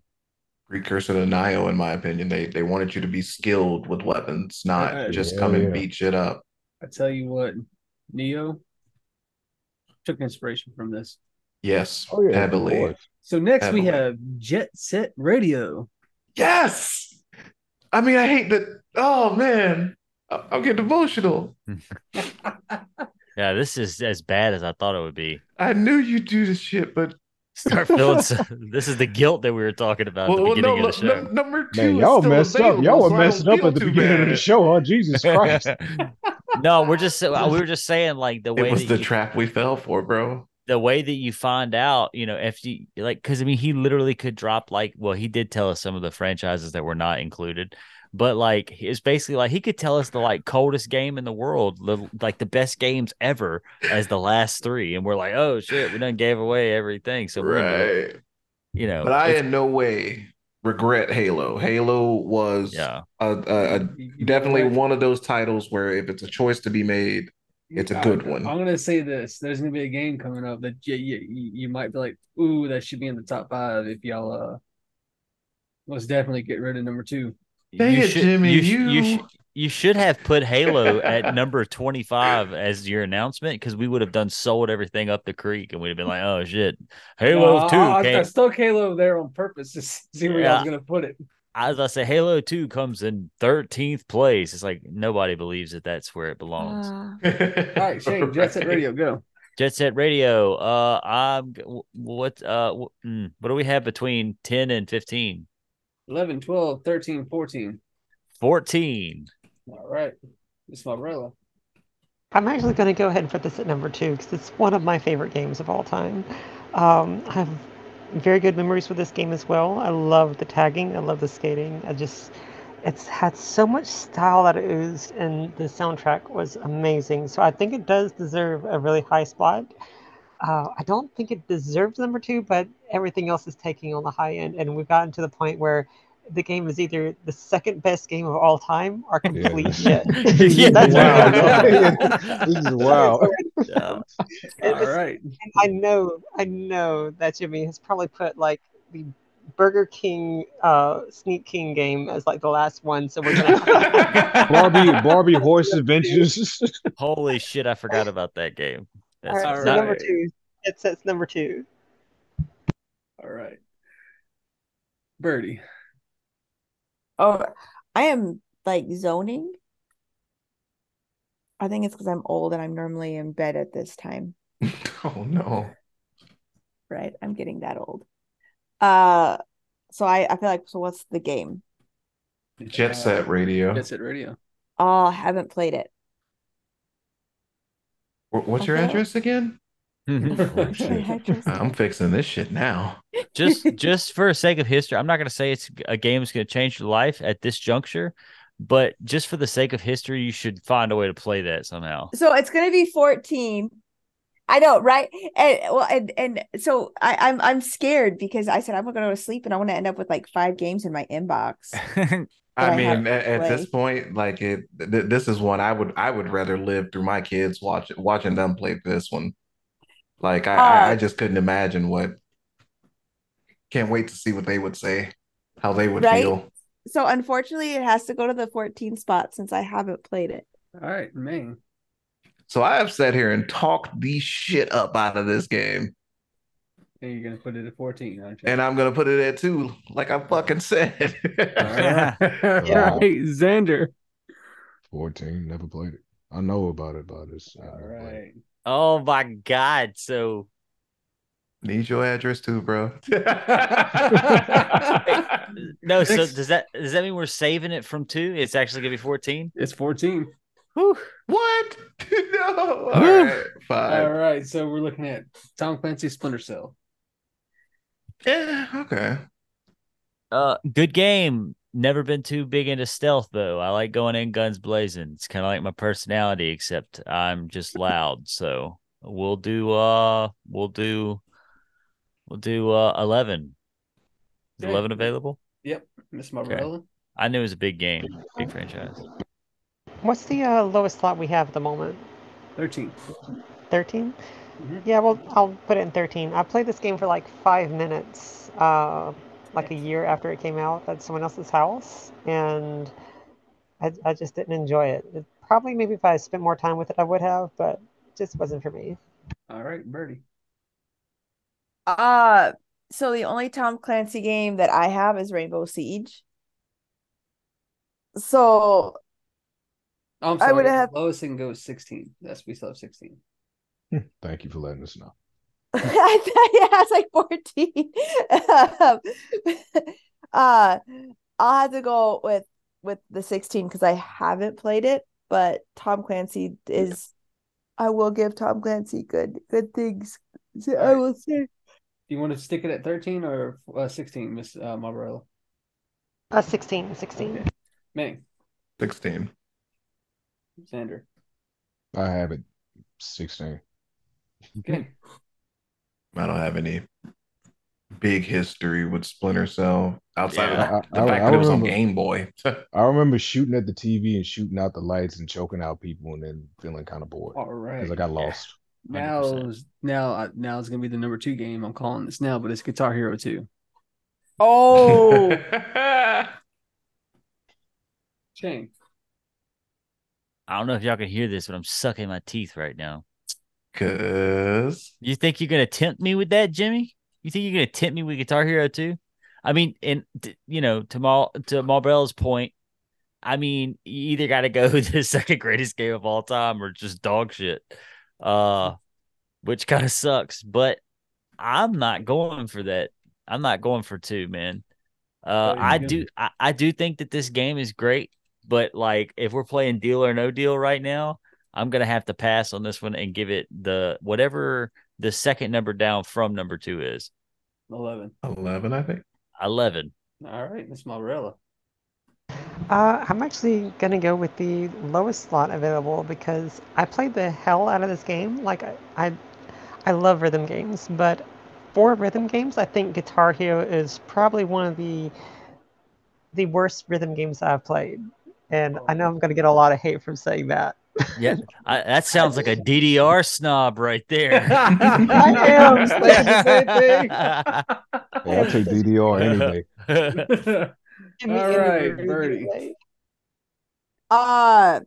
Precursor to Nioh, in my opinion. They they wanted you to be skilled with weapons, not Uh, just yeah, come and yeah. beat shit up. I tell you what. Nioh took inspiration from this. Yes, Oh yeah, of heavily. Course. So next we have Jet Set Radio. Yes. I mean, I hate that. Oh man, I- I'm getting emotional. Yeah, this is as bad as I thought it would be. I knew you'd do this shit, but Start feeling. So, this is the guilt that we were talking about well, at the well, no, beginning of the show. num- number two Man, y'all still messed up. Y'all were so messing up at the too beginning of the show, huh? Jesus Christ. no, we're just uh, we were just saying like the way It was the you, trap we fell for, bro. The way that you find out, you know, if you like, because I mean, he literally could drop like, well, he did tell us some of the franchises that were not included, but like, it's basically like he could tell us the like coldest game in the world, the, like the best games ever as the last three, and we're like, oh shit, we done gave away everything, so we're gonna, Right. you know, But I it's- in no way regret Halo. Halo was yeah, a, a, a You- you definitely one of those titles where if it's a choice to be made, it's a good one. I'm gonna say this: there's gonna be a game coming up that you, you, you might be like, "Ooh, that should be in the top five if y'all uh." Let's definitely get rid of number two. Dang you it, should, Jimmy, you, you, you- sh- you should have put Halo at number 25 as your announcement because we would have done sold everything up the creek and we'd have been like, oh shit, Halo No, 2 I, I, I stuck Halo there on purpose to see where I Yeah. was gonna put it. As I say, Halo 2 comes in 13th place. It's like nobody believes that that's where it belongs. Uh, All right, Shane, Jet Set Radio, go. Jet Set Radio. Uh, I'm g- w- what uh mm, what do we have between 10 and 15? 11, 12, 13, 14. 14. All right, Miss Umbrella. I'm actually going to go ahead and put this at number two because it's one of my favorite games of all time. Um, I have very good memories with this game as well. I love the tagging. I love the skating. I just, it's had so much style that it oozed, and the soundtrack was amazing. So I think it does deserve a really high spot. uh, I don't think it deserves number two, but everything else is taking on the high end, and we've gotten to the point where the game is either the second best game of all time or complete shit. Yeah. That's wow. what- this is wow. Yeah. And All it's- right. I know, I know that Jimmy has probably put like the Burger King uh, Sneak King game as like the last one, so we're gonna. Barbie Barbie Horse Adventures. Holy shit, I forgot about that game. All That's right, so All number two. It says number two. All right. Birdie. Oh, I am like zoning. I think it's because I'm old and I'm normally in bed at this time, oh no. right? I'm getting that old. Uh, so I I feel like so what's the game? Jet Set Radio. Jet Set Radio. Oh, I haven't played it. Wh- What's your address again? Oh. I'm fixing this shit now. just just for the sake of history, I'm not going to say it's a game that's going to change your life at this juncture, but just for the sake of history, you should find a way to play that somehow. So it's gonna be 14. I know, right? And well, and and so I, I'm I'm scared because I said I'm gonna go to sleep and I want to end up with like five games in my inbox. I I mean, have at, at this point, like it, th- this is one I would I would rather live through my kids watch watching them play this one. Like I, I, I Uh, just couldn't imagine what. Can't wait to see what they would say, how they would Right? feel. So unfortunately, it has to go to the 14 spot since I haven't played it. All right, man. So I have sat here and talked the shit up out of this game, And you're gonna put it at 14, aren't you? and I'm gonna put it at two, like I fucking said. All right. Yeah. right, Xander. 14, never played it. I know about it, but it's I All never played it. right. Oh my god! So Need your address too, bro. no, so does that does that mean we're saving it from two? It's actually going to be 14. It's 14. What? no. All right, fine. All right, so we're looking at Tom Clancy Splinter Cell. Yeah. Okay. Uh, good game. Never been too big into stealth though. I like going in guns blazing. It's kind of like my personality, except I'm just loud. So we'll do. Uh, we'll do. We'll do. Uh, eleven. Is Okay. eleven available? Yep, Miss Barbarella. I knew it was a big game, big franchise. What's the uh, lowest slot we have at the moment? 13. 13? Mhm. Yeah, well, I'll put it in 13. I played this game for like five minutes, uh, like a year after it came out at someone else's house, and I, I just didn't enjoy it. it. Probably maybe if I spent more time with it, I would have, but it just wasn't for me. All right, Birdie. Uh so the only Tom Clancy game that I have is Rainbow Siege. So Oh, I'm I sorry. would have- Lowest can go is 16. That's we still have 16. Thank you for letting us know. I thought yeah, it's like 14. Um, uh I'll have to go with with the 16 because I haven't played it, but Tom Clancy is I will give Tom Clancy good good things. I will say. Do you want to stick it at 13 or uh, 16, Miss uh, Barbarella? Uh, 16, 16. Okay. May, 16. Xander. I have it 16. Okay. I don't have any big history with Splinter Cell outside Yeah. of the I- I- fact I that it was on Game Boy. I remember shooting at the TV and shooting out the lights and choking out people and then feeling kind of bored All right, because. I got lost. Now, now, uh, now it's gonna be the number two game. I'm calling this now, but it's Guitar Hero 2. Oh, Shane. I don't know if y'all can hear this, but I'm sucking my teeth right now. Cause You think you're gonna tempt me with that, Jimmy? You think you're gonna tempt me with Guitar Hero too? I mean, and you know, to Mal to Marbella's point, I mean, you either got to go with the second greatest game of all time or just dog shit, uh, which kind of sucks. But I'm not going for that. I'm not going for two, man. Uh, I do, I, I do think that this game is great, but like if we're playing deal or no deal right now, I'm gonna have to pass on this one and give it the whatever the second number down from number two is 11. 11, I think. eleven. All right, Miss Barbarella. Uh, I'm actually gonna go with the lowest slot available because I played the hell out of this game. Like I, I, I love rhythm games, but for rhythm games, I think Guitar Hero is probably one of the the worst rhythm games I've played. And I know I'm going to get a lot of hate from saying that. Yeah, I, that sounds like a DDR snob right there. I am. Yeah, I'll take DDR anyway. Give me right, Birdie. gameplay. Uh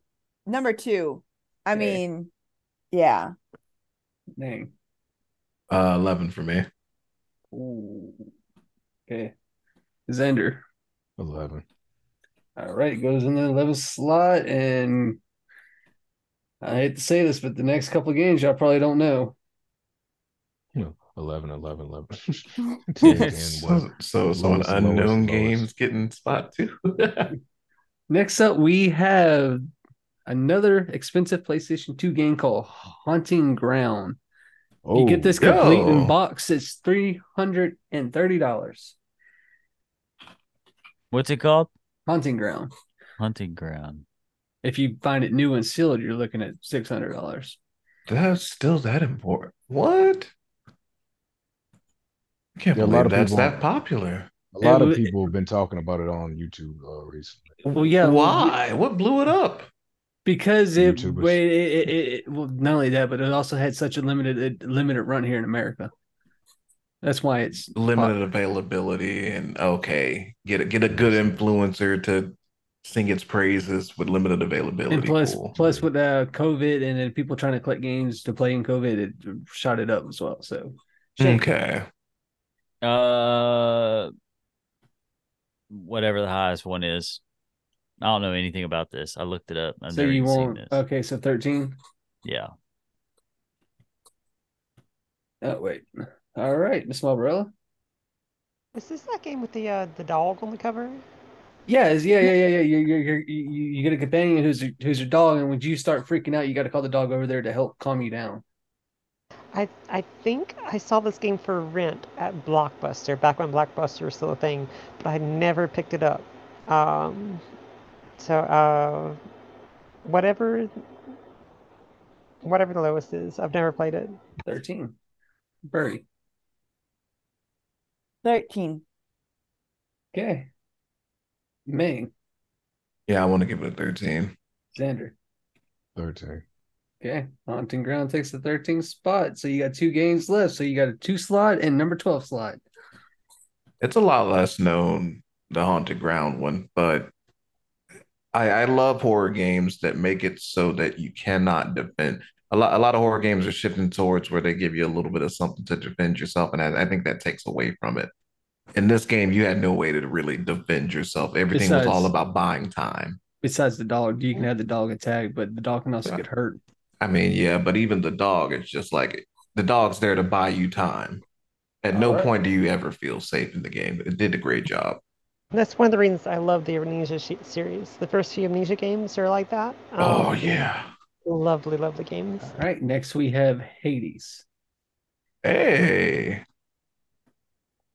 number two. I Okay. mean, yeah. Dang. Uh, 11 for me. Ooh. Okay. Xander. Eleven. All right, goes in the 11th slot, and I hate to say this, but the next couple of games y'all probably don't know. You know, 11, 11, 11. 10, 10, So, what? so, so an Lowest, lowest, unknown lowest. game's getting spot two. Next up, we have another expensive PlayStation 2 game called Haunting Ground. You oh, get this yo. complete in box, it's $330. What's it called? Haunting Ground. Hunting ground. If you find it new and sealed, you're looking at $600. That's still that important. What? I can't Yeah, a believe lot of that's people- that popular. A lot It of wa- people have been talking about it on YouTube uh, recently. Well, yeah. well, Why? What blew it up? Because it, YouTubers. wait, it, it, it, it- well, not only that, but it also had such a limited limited run here in America. That's why it's Limited availability and okay, get a get a good influencer to sing its praises with limited availability. And plus, Cool. plus with uh, COVID and then people trying to collect games to play in COVID, it shot it up as well. So, shame. Okay. Uh, whatever the highest one is. I don't know anything about this. I looked it up. I've so you won't. Okay, so thirteen. Yeah. Oh wait. All right, Miss Barbarella. Is this that game with the uh, the dog on the cover? Yeah, yeah, yeah, yeah, yeah. You you you you you get a companion who's a, who's your dog, and when you start freaking out, you got to call the dog over there to help calm you down. I I think I saw this game for rent at Blockbuster back when Blockbuster was still a thing, but I never picked it up. Um, so uh, whatever whatever the lowest is, I've never played it. Thirteen. Burry. 13. Okay. Ming. Yeah, I want to give it a 13. Xander. 13. Okay. Haunting Ground takes the 13th spot. So you got two games left. So you got a two slot and number 12 slot. It's a lot less known, the Haunted Ground one, but I, I love horror games that make it so that you cannot defend. A lot, a lot of horror games are shifting towards where they give you a little bit of something to defend yourself, and I, I think that takes away from it. In this game, you had no way to really defend yourself. Everything was all about buying time. Besides the dog, you can have the dog attack, but the dog can also Yeah. get hurt. I mean, yeah, but even the dog, it's just like the dog's there to buy you time. At no All right. point do you ever feel safe in the game. It did a great job. That's one of the reasons I love the Amnesia series. The first few Amnesia games are like that. Oh Um, yeah. lovely, lovely games. All right. Next, we have Hades. Hey.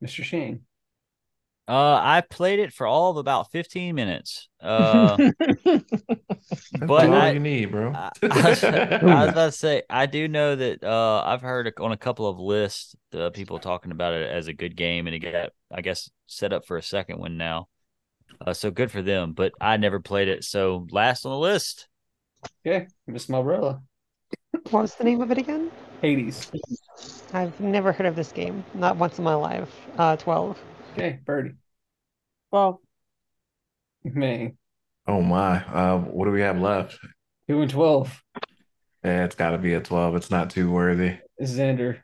Mr. Shane. Uh, I played it for all of about 15 minutes. Uh, That's But all I- you need, bro. I, I was about to say, I do know that uh, I've heard on a couple of lists uh, people talking about it as a good game, and it got, I guess, set up for a second one now. Uh, so good for them, but I never played it. So last on the list. Okay. Miss Barbarella. What's the name of it again? Hades. I've never heard of this game. Not once in my life. Uh, 12. Okay. Birdie. Well, May. oh my. Uh, what do we have left? Two and 12. Yeah, it's got to be a 12. It's not too worthy. Xander.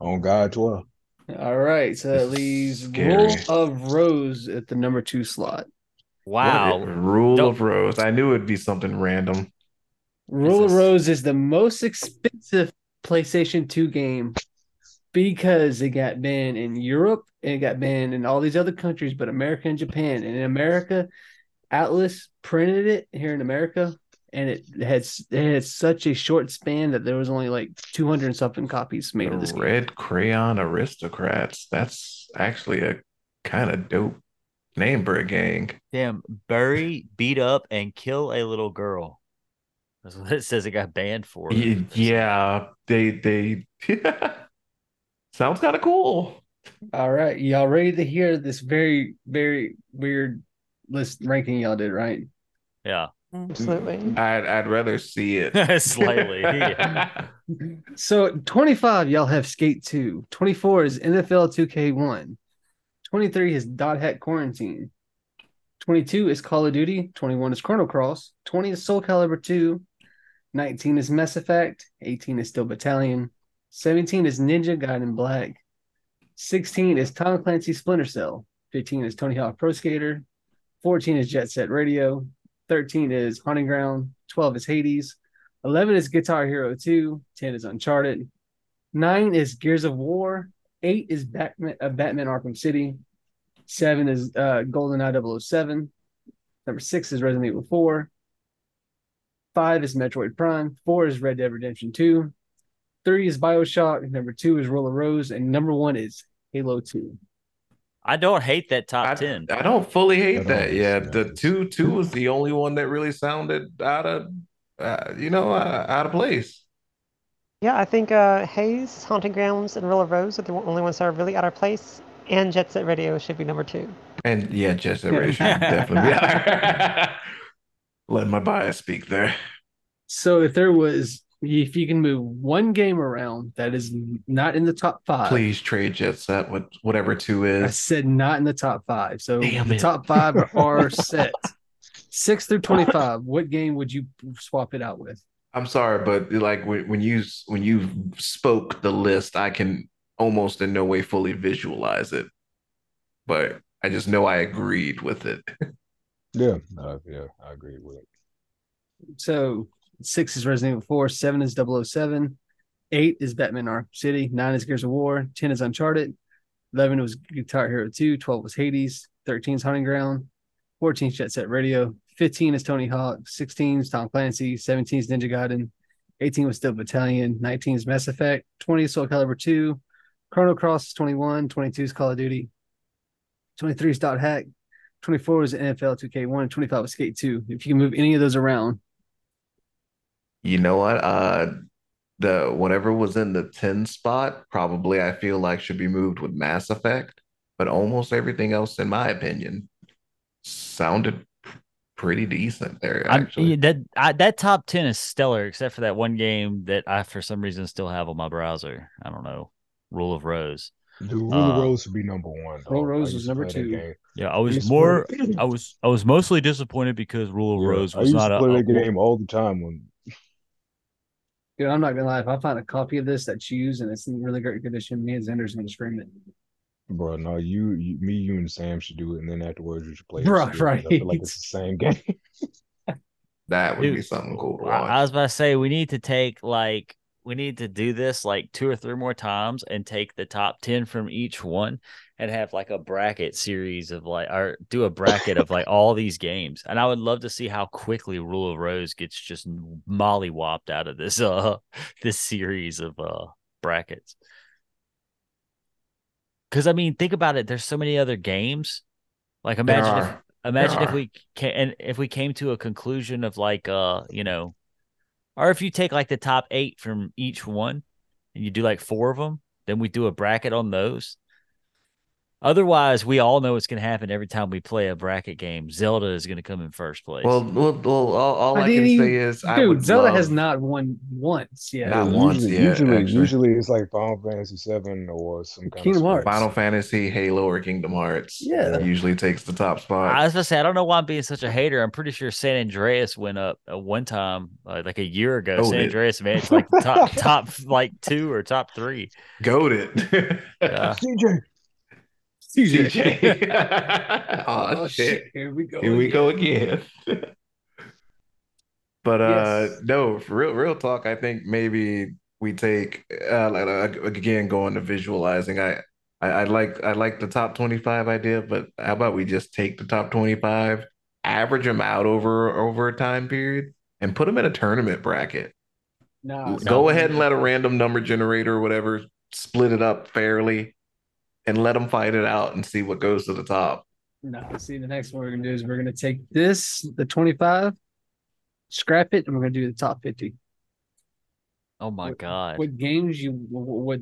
On God 12. All right. So that This is leaves. Rule of Rose at the number two slot. Wow. Rule Don't- of Rose. I knew it'd be something random. Rule of Rose is the most expensive PlayStation 2 game because it got banned in Europe and it got banned in all these other countries, but America and Japan. And in America, Atlus printed it here in America, and it had it had such a short span that there was only like 200 something copies made of this The game. Red Crayon Aristocrats. That's actually a kind of dope name for a gang. Damn, bury, beat up, and kill a little girl. That's what it says. It got banned for. Y- Yeah, they they sounds kind of cool. All right, y'all ready to hear this very, very weird list ranking y'all did, right? Yeah, Absolutely. I'd I'd rather see it. slightly. yeah. So 25, y'all have Skate 2. 24 is NFL 2K1. 23 is Dot Hack Quarantine. 22 is Call of Duty. 21 is Chrono Cross. 20 is Soul Calibur 2. 19 is Mass Effect. 18 is Steel Battalion. 17 is Ninja Gaiden Black. 16 is Tom Clancy Splinter Cell. 15 is Tony Hawk Pro Skater. 14 is Jet Set Radio. 13 is Hunting Ground. 12 is Hades. 11 is Guitar Hero 2. 10 is Uncharted. 9 is Gears of War. 8 is Batman, uh, Batman Arkham City. 7 is uh, GoldenEye 007. Number 6 is Resident Evil 4. 5 is Metroid Prime. 4 is Red Dead Redemption 2. 3 is Bioshock. Number 2 is Rule of Rose. And number 1 is Halo 2. I don't hate that top I, ten. I don't fully hate don't that. Yeah, understand the two two was the only one that really sounded out of, uh, you know, uh, out of place. Yeah, I think uh, Hayes, Haunting Grounds, and Rule of Rose are the only ones that are really out of place. And Jet Set Radio should be number two. And yeah, Jet Set Radio should definitely be higher. Let my bias speak there. So if there was, if you can move one game around that is not in the top five, Please trade Jet Set with whatever two is. I said not in the top five. So Damn the it. top five are, are set. Six through twenty-five. What game would you swap it out with? I'm sorry, but like when, when you when you spoke the list, I can almost in no way fully visualize it. But I just know I agreed with it. Yeah, uh, yeah, I agree with it. So six is Resident Evil 4, seven is 007, eight is Batman Arkham City, nine is Gears of War, 10 is Uncharted, 11 was Guitar Hero 2, 12 was Hades, 13 is Hunting Ground, 14 is Jet Set Radio, 15 is Tony Hawk, 16 is Tom Clancy, 17 is Ninja Gaiden, 18 was Steel Battalion, 19 is Mass Effect, 20 is Soul Calibur 2, Chrono Cross is 21, 22 is Call of Duty, 23 is Dot Hack, 24 is NFL 2K1, 25 is Skate 2. If you can move any of those around, You know what? Uh the whatever was in the 10 spot, probably I feel like should be moved with Mass Effect, but almost everything else, in my opinion, sounded pretty decent there, I'm, actually. yeah, that I, that top ten is stellar, except for that one game that I for some reason still have on my browser. I don't know, Rule of Rose. Dude, Rule Uh, of Rose would be number one. Rule of Rose I used was number two. Yeah, I I was used more. I was I was mostly disappointed because Rule of Yeah, Rose I was used not to a, play a- that game all the time when Dude, I'm not gonna lie. If I find a copy of this that you use and it's in really great condition, me and Xander's gonna scream it. Bro, no, you, you, me, you, and Sam should do it, and then afterwards you should play. it right? together, 'cause like it's the same game. That would be something cool to I, I was about to say we need to take like we need to do this like two or three more times and take the top ten from each one and have like a bracket series of like or do a bracket of like all these games. And I would love to see how quickly Rule of Rose gets just mollywopped out of this uh this series of uh brackets. Cause I mean, think about it. There's so many other games. Like imagine if imagine if we can and if we came to a conclusion of like uh you know or if you take like the top eight from each one and you do like four of them then we do a bracket on those otherwise we all know what's going to happen every time we play a bracket game zelda is going to come in first place Well, well, well all, all I, didn't can even- say is I Dude, would Zelda has not won once yet. Not Yeah, once usually, yet, usually, actually. usually it's like Final Fantasy Seven or some kind Kingdom of Hearts. Final Fantasy, Halo, or Kingdom Hearts. Yeah. usually takes the top spot. I was gonna say I don't know why I'm being such a hater. I'm pretty sure San Andreas went up uh, one time, uh, like a year ago. Oh, San it- Andreas managed like top top like two or top three. Goaded. Yeah. CJ. CJ. oh, shit. Here we go. Here we again. go again. but uh Yes. no, for real real talk, I think maybe we take uh like uh, again going to visualizing. I I, I like I like the top 25 idea, but how about we just take the top 25, average them out over over a time period, and put them in a tournament bracket. Nah, Go ahead and let a random number generator or whatever split it up fairly and let them fight it out and see what goes to the top. No, see, the next one we're gonna do is we're gonna take this, the 25, scrap it, and we're gonna do the top fifty. Oh my What- god. What games you what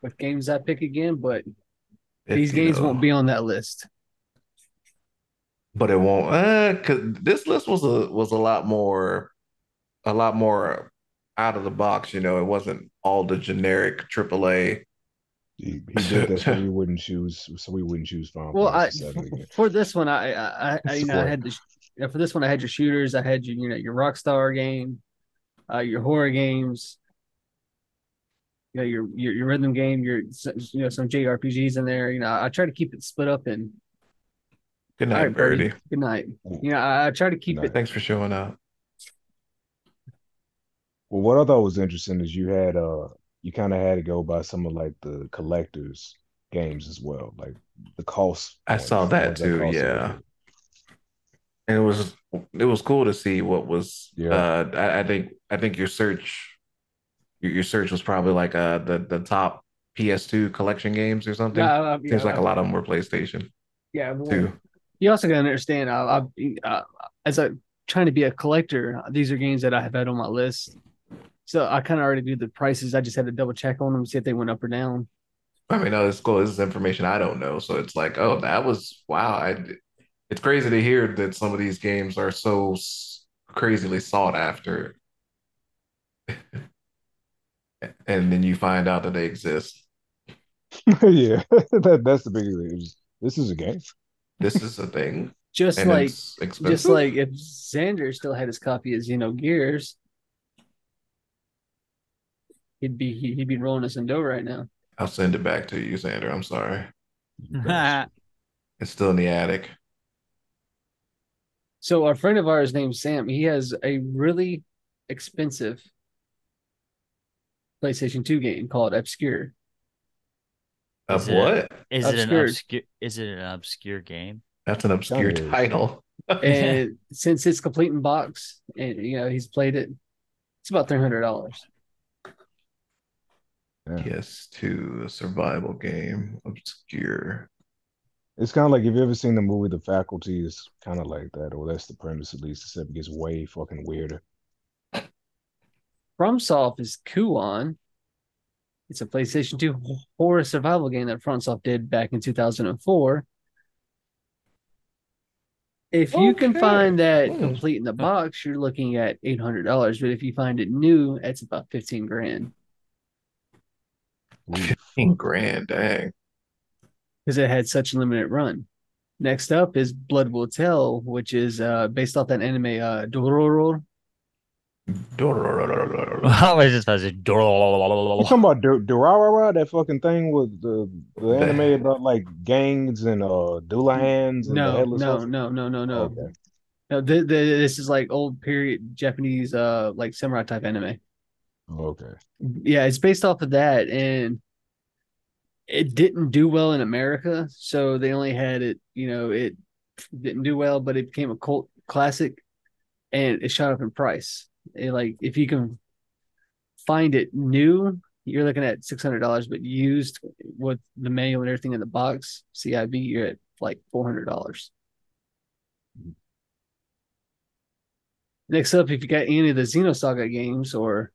what games I pick again? But these 50, games though. won't be on that list. but it won't. Uh, cause this list was a was a lot more, a lot more out of the box. You know, it wasn't all the generic AAA. He, he did this so we wouldn't choose, so we wouldn't choose Final Well, I VII for this one, I I, I, I you know I Sure. had the yeah, for this one I had your shooters, I had your you know your Rockstar game, uh, your horror games, you know your your, your rhythm game, your you know some JRPGs in there. You know I try to keep it split up and Good night, right, Birdie. Birdie. Good night. You know I, I try to keep it. Thanks for showing up. Well, what I thought was interesting is you had uh you kind of had to go by some of like the collectors games as well, like the cost. I points, saw that too, cost a yeah. little and it was it was cool to see what was Yeah. uh I, I think I think your search your, your search was probably like uh the the top PS2 collection games or something. Yeah, I- I- Seems yeah, like a lot of them were PlayStation Yeah, well, too. you also got to understand. I, I, uh, as a trying to be a collector, these are games that I have had on my list. So I kind of already knew the prices. I just had to double check on them, see if they went up or down. I mean, no, it's cool. This is information I don't know, so it's like, oh, that was wow. I it's crazy to hear that some of these games are so s- crazily sought after, and then you find out that they exist. yeah, that that's the big thing. This is a game. This is a thing, Just and like, just like if Xander still had his copy of Xenogears, he'd be he- he'd be rolling us in dough right now. I'll send it back to you, Sandra. I'm sorry. It's still in the attic. So a friend of ours named Sam, he has a really expensive PlayStation 2 game called Obscure. Of Is it- what? Is it an Obscure. obscure is it an obscure game? That's an obscure Kinda title. And since it's complete in box, and you know he's played it, it's about three hundred dollars. Yeah. PS2 survival game, obscure. It's kind of like if you ever seen the movie The Faculty, it's kind of like that, or that's the premise at least, except it gets way fucking weirder. FromSoft is Kuon. It's a PlayStation 2 horror survival game that FromSoft did back in 2004. If you can find that Hmm. complete in the box, you're looking at eight hundred dollars. But if you find it new, it's about fifteen grand Ooh, 15 grand, dang. because it had such a limited run. Next up is Blood Will Tell, which is uh, based off that anime uh, Dororo. I was just about to say, You talking about Dur- Durarara, that fucking thing with the, the anime about like gangs and uh Dullahans and No, headless no, no, no, no, no. Okay. No, th- th- this is like old period Japanese, uh, like samurai type anime. Okay. Yeah, it's based off of that, and it didn't do well in America, so they only had it. You know, it didn't do well, but it became a cult classic, and it shot up in price. It, like if you can find it new, you're looking at six hundred dollars, but used with the manual and everything in the box, CIB, you're at like four hundred dollars. Mm-hmm. Next up, if you got any of the Xenosaga games, or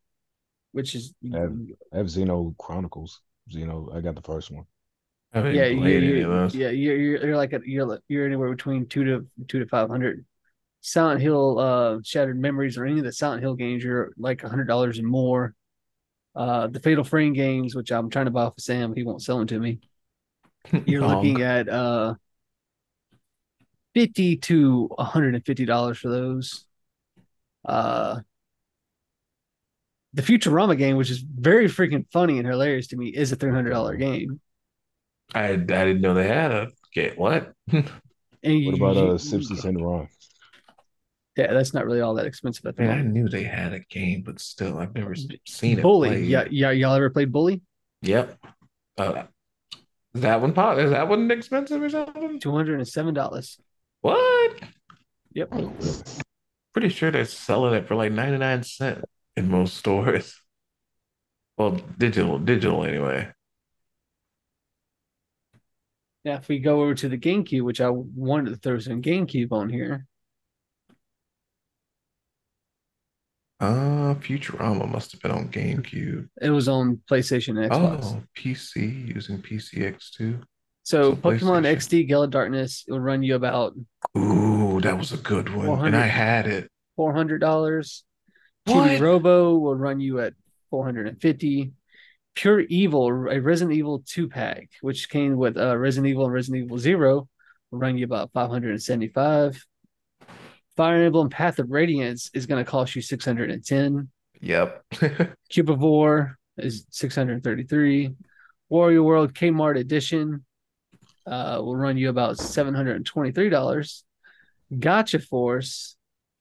which is I have, I have Xeno Chronicles. Xeno, I got the first one. Yeah, you, you, yeah, you're, you're you're like a, you're like- you're anywhere between two to two to five hundred. Silent Hill, uh, Shattered Memories, or any of the Silent Hill games, you're like a hundred dollars and more. Uh, the Fatal Frame games, which I'm trying to buy off of Sam, he won't sell them to me. You're looking at uh, fifty to one hundred and fifty dollars for those. Uh, the Futurama game, which is very freaking funny and hilarious to me, is a three hundred dollar game. I, I didn't know they had a game. What? And What you- about you- uh Simpsons and Ron? Yeah, that's not really all that expensive at the Man, I knew they had a game, but still, I've never s- seen it. Bully, played. yeah, yeah, y'all ever played Bully? Yep. Uh, is that one pop? Is that one expensive or something? Two hundred and seven dollars. What? Yep. Pretty sure they're selling it for like 99 cents in most stores. Well, digital, digital anyway. Now, if we go over to the GameCube, which I wanted to throw some GameCube on here, Uh, Futurama must have been on GameCube. It was on PlayStation and Xbox. Oh, PC using PCSX2. so so Pokemon XD Gale of Darkness it will run you about Ooh, that was a good one. And I had it. four hundred dollars. Chibi Robo will run you at four hundred and fifty. Pure Evil, a Resident Evil two pack, which came with uh, Resident Evil and Resident Evil Zero, will run you about five hundred and seventy five. Fire Emblem Path of Radiance is going to cost you six hundred and ten. Yep. Cubivore is 633. Wario World Kmart Edition uh, will run you about $723. Gotcha Force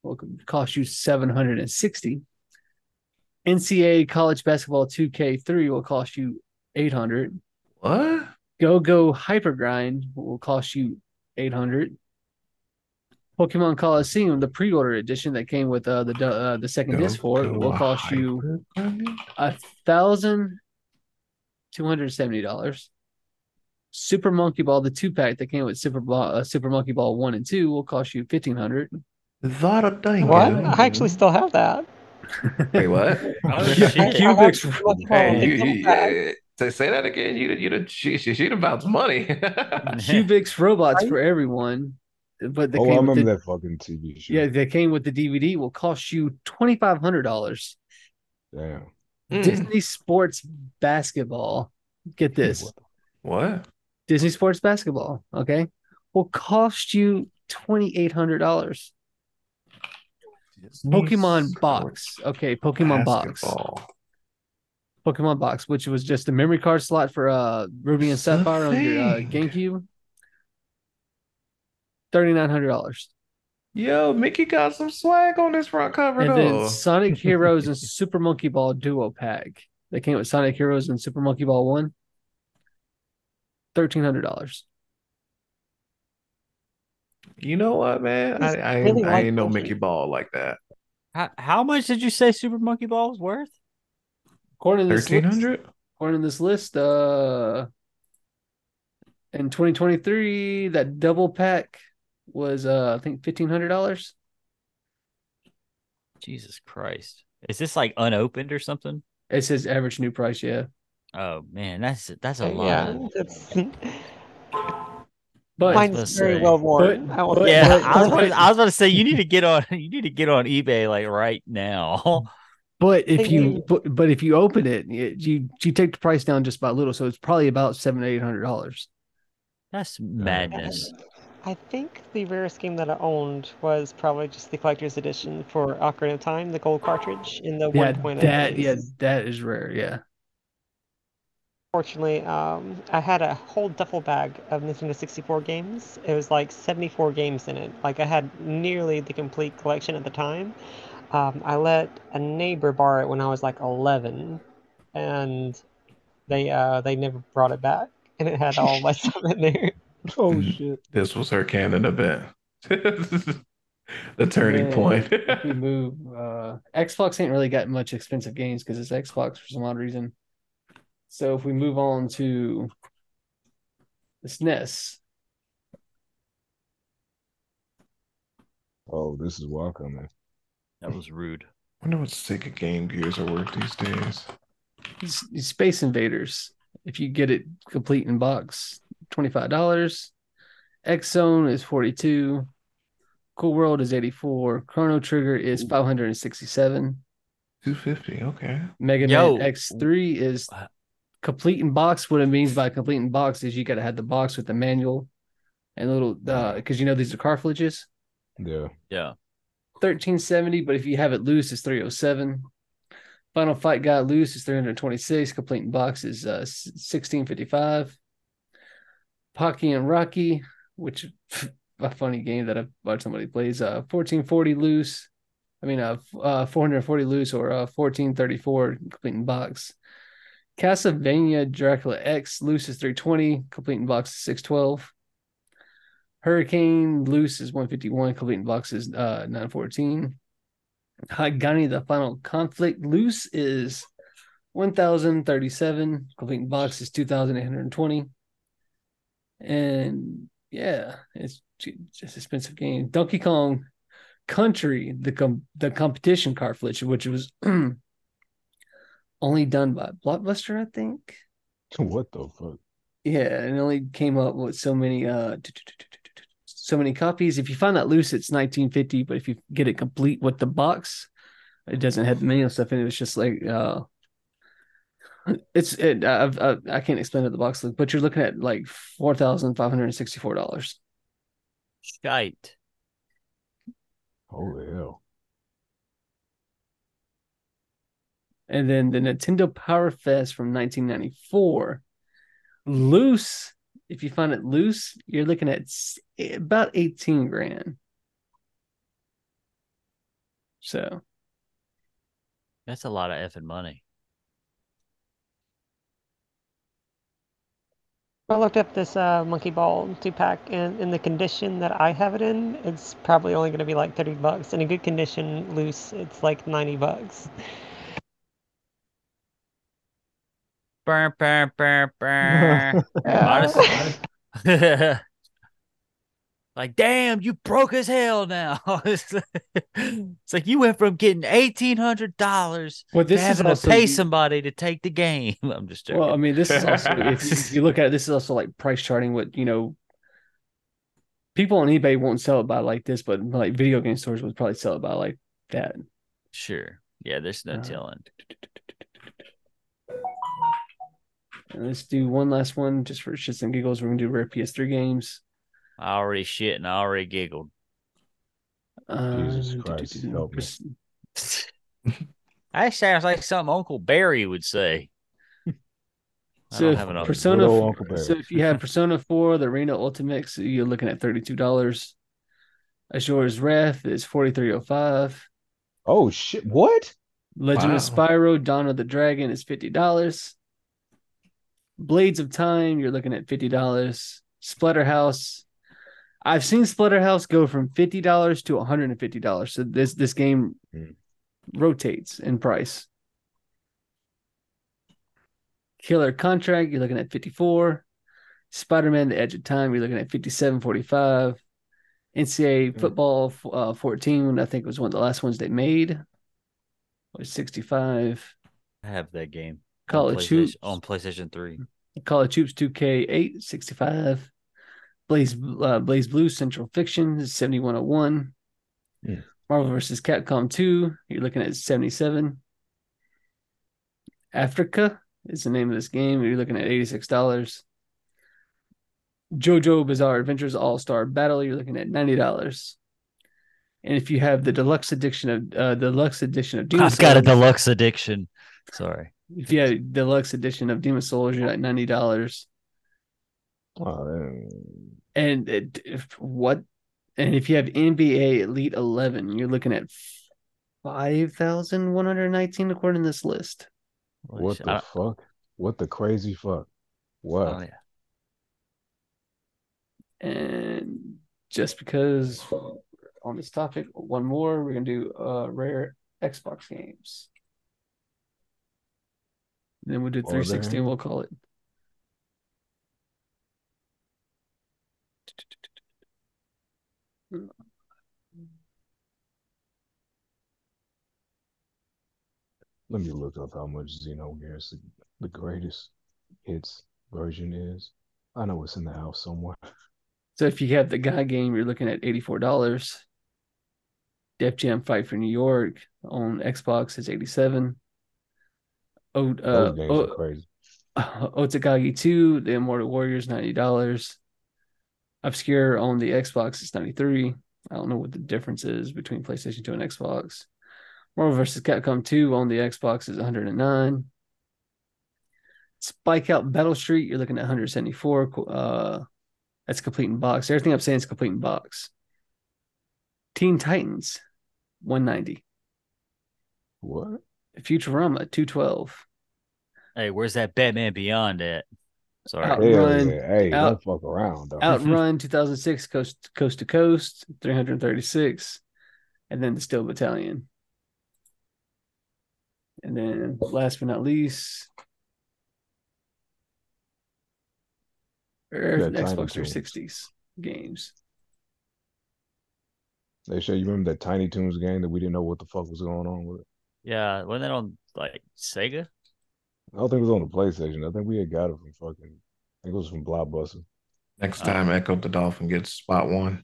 will cost you 760. NCAA College Basketball 2K3 will cost you 800. what? Go Go Hyper Grind will cost you 800. Pokemon Colosseum, the pre-order edition that came with uh, the uh, the second disc for it, will cost you a thousand two hundred seventy dollars. Super Monkey Ball, the two pack that came with Super Ball, uh, Super Monkey Ball one and two, will cost you fifteen hundred. That a dang. What? I actually still have that. Wait, what? Oh, Yeah, shit. Cubix. Hey, you, you, yeah, say, say that again. You, you, she, she, she about money. Cubix robots for everyone, but they Oh, I came with remember the, that fucking TV show. yeah, they came with the DVD. Will cost you twenty five hundred dollars. Damn. Mm. Disney Sports Basketball. Get this. What? Disney Sports Basketball, okay, will cost you twenty eight hundred dollars. Pokemon box, okay, Pokemon box, Pokemon box, which was just a memory card slot for uh Ruby and Sapphire on your uh. GameCube. Thirty nine hundred dollars, Yo, Mickey got some swag on this front cover and though. then Sonic Heroes and Super Monkey Ball Duo Pack. They came with Sonic Heroes and Super Monkey Ball One. Thirteen hundred dollars. You know what, man? I, I, really I like ain't no Monkey. Mickey Ball like that. How, how much did you say Super Monkey Ball was worth? According to this Thirteen list, hundred. according to this list, uh, in 2023, that double pack was uh, I think fifteen hundred dollars. Jesus Christ. Is this like unopened or something? It says average new price, yeah. Oh man, that's that's a lot. Yeah, it's But mine's very say- well worn. but- I but- yeah, that. I was, about to, I was about to say you need to get on you need to get on eBay like right now. but if you you. but, but if you open it, it, you you take the price down just by a little, so it's probably about seven eight hundred dollars. That's madness. I think the rarest game that I owned was probably just the collector's edition for Ocarina of Time, the gold cartridge in the Yeah, 1.0. that yeah, that is rare. Yeah, Fortunately, um, I had a whole duffel bag of Nintendo 64 games. It was like 74 games in it. Like I had nearly the complete collection at the time. Um, I let a neighbor borrow it when I was like 11, and they uh, they never brought it back, and it had all my stuff in there. Oh Mm. shit. This was her canon event. the turning Man, point. we move, uh, Xbox ain't really got much expensive games because it's Xbox for some odd reason. So if we move on to the SNES, Oh, this is welcome. That was rude. I wonder what Sega Game Gears are worth these days. S- Space Invaders. If you get it complete in box, twenty five dollars. X Zone is forty two. Cool World is eighty four. Chrono Trigger is five hundred and sixty seven. 250. Okay. Mega Yo. Man X three is uh, complete in box. What it means by completing box is you got to have the box with the manual and little because you know these are cartridges. Yeah. Yeah. 1370, but if you have it loose, it's 307. Final Fight Guy loose is 326. Completing box is uh, 1655. Pocky and Rocky, which a funny game that I've watched somebody plays. Uh, 1440 loose. I mean, uh, uh 440 loose or uh, 1434 completing box. Castlevania Dracula X loose is 320. Complete in box 612. Hurricane loose is 151. Complete in box is uh 914. Hagane the final conflict loose is 1037. Complete in box is 2820. And yeah, it's ju- just expensive game. Donkey Kong Country, the com- the competition cartridge, which was only done by Blockbuster, I think. What the fuck? Yeah, and it only came up with so many uh so many copies. If you find that loose, it's 1950, but if you get it complete with the box, it doesn't have the manual stuff in it. It's just like uh it's it I've, i I can't explain it the box look, but you're looking at like four thousand five hundred and sixty four dollars. Shite. Holy hell. And then the Nintendo Power Fest from 1994. Loose, if you find it loose, you're looking at about 18 grand. So, That's a lot of effing money. I looked up this uh, monkey ball two pack, and in the condition that I have it in, it's probably only going to be like thirty bucks. In a good condition, loose, it's like ninety bucks. Burr, burr, burr, burr. Yeah. Honestly- like, damn, you broke as hell now. it's like you went from getting eighteen hundred dollars well, to this is having to pay somebody to take the game. I'm just joking. Well, I mean, this is also if, if you look at it, this is also like price charting. What you know, people on eBay won't sell it by like this, but like video game stores would probably sell it by like that. sure. Yeah, there's no Uh, telling. And let's do one last one just for shits and giggles. We're gonna do rare PS3 games. I already shit and I already giggled. Jesus Um, Christ, help me. That sounds like something Uncle Barry would say. I So don't if have enough. Persona, Good old f- Uncle Barry. so if you have Persona 4, the Arena Ultimax, you're looking at thirty-two dollars. Asura's Wrath is forty-three oh five. Oh shit! What? Legend of Spyro, Dawn of the Dragon is fifty dollars. Blades of Time, you're looking at fifty dollars. Splatterhouse, I've seen Splatterhouse go from fifty dollars to one hundred and fifty dollars. So this this game Hmm. rotates in price. Killer Contract, you're looking at fifty-four. Spider-Man: The Edge of Time, you're looking at fifty-seven forty-five. NCAA Hmm. football uh, 14, I think was one of the last ones they made. Was 65. I have that game. On College PlayStation- Hoops. on PlayStation 3. College Hoops 2K8, 65. Blaze uh, BlazBlue Central Fiction 7101. Hmm. Marvel vs. Capcom 2, you're looking at 77. Afrika is the name of this game. You're looking at $86. JoJo Bizarre Adventures All Star Battle, you're looking at $90. And if you have the deluxe edition of uh, deluxe edition of Demon I've got a deluxe addiction. Sorry. If you have deluxe edition of Demon's Souls, you're at ninety dollars. Oh. And it, if, what? And if you have NBA Elite Eleven, you're looking at five thousand one hundred nineteen according to this list. what I- the fuck? What the crazy fuck? What? Oh, yeah. And just because on this topic, one more, we're gonna do uh rare Xbox games. Then we'll do What are 360 and we'll call it. Let me look up how much Xenogears the, the greatest hits version is. I know it's in the house somewhere. So if you have the guy game, you're looking at eighty-four dollars. Def Jam Fight for New York on Xbox is eighty-seven. Oh, uh, Those games are oh, crazy. Otogi 2, The Immortal Warriors, $90. Obscure on the Xbox is 93 I don't know what the difference is between PlayStation 2 and Xbox. Marvel vs. Capcom 2 on the Xbox is 109 Spike Out Battle Street, you're looking at 174 Uh, that's complete in box. Everything I'm saying is complete in box. Teen Titans, 190 What? Futurama, 212 Hey, where's that Batman Beyond at? Sorry. Out- Hell Outrun, yeah. Hey, out- don't fuck around though. Outrun 2006 coast coast to coast 336 and then the Steel Battalion. And then last but not least er, Yeah, Tiny Xbox Toons. 360s games. They show you remember that Tiny Toons game that we didn't know what the fuck was going on with it. Yeah, wasn't that on like Sega? I don't think it was on the PlayStation. I think we had got it from fucking. I think it was from Blockbuster. Next Uh, time Ecco the Dolphin gets spot one.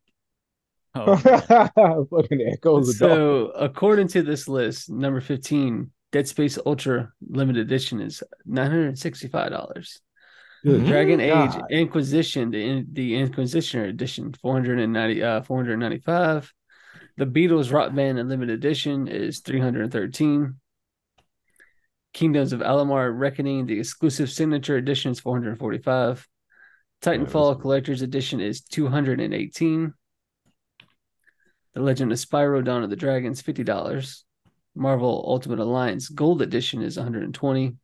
Oh, fucking echoes the dog. So, according to this list, number 15, Dead Space Ultra limited edition is $965. Good Dragon Age God. Inquisition, the in, the Inquisitioner edition, 490 uh 495. The Beatles Rock Band Unlimited Edition is 313. Kingdoms of Amalur Reckoning, the exclusive signature edition is 445. Titanfall that's- Collector's Edition is 218. The Legend of Spyro Dawn of the Dragons, $50. Marvel Ultimate Alliance Gold Edition is 120.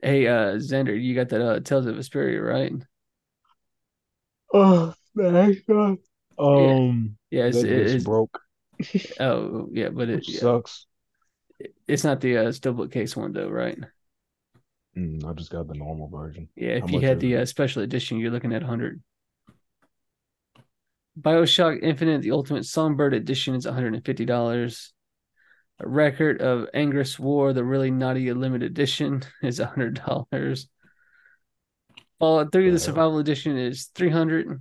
Hey, uh, Xander, you got that uh, Tales of Vesperia, right? Oh, thank Um, Yeah, it's, that it- it's broke, oh yeah, but it, which yeah, sucks. It's not the uh, steelbook case one though, right? Mm, I just got the normal version. Yeah, How if you had the uh, special edition, you're looking at 100. Bioshock Infinite, the Ultimate Songbird Edition is $150. A Record of Agarest War, the really naughty limited edition is $100. Fallout 3, the? Survival Edition is 300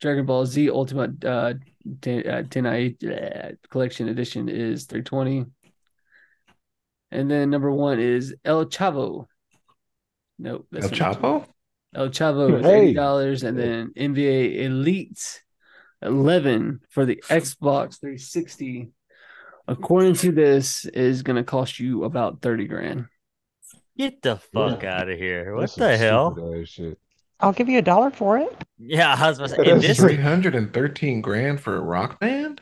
Dragon Ball Z Ultimate uh, ten, uh, Tenai uh, Collection Edition is 320 And then number one is El Chavo. Nope. El that's number two. Chapo? El Chavo is Hey. eighty dollars, and then NBA Elite eleven for the Xbox 360. According to this, is going to cost you about thirty grand. get the fuck out of here! What That's the hell? stupid ass shit. I'll give you a dollar for it. Yeah, I was about to say, this Three hundred and thirteen grand for a rock band?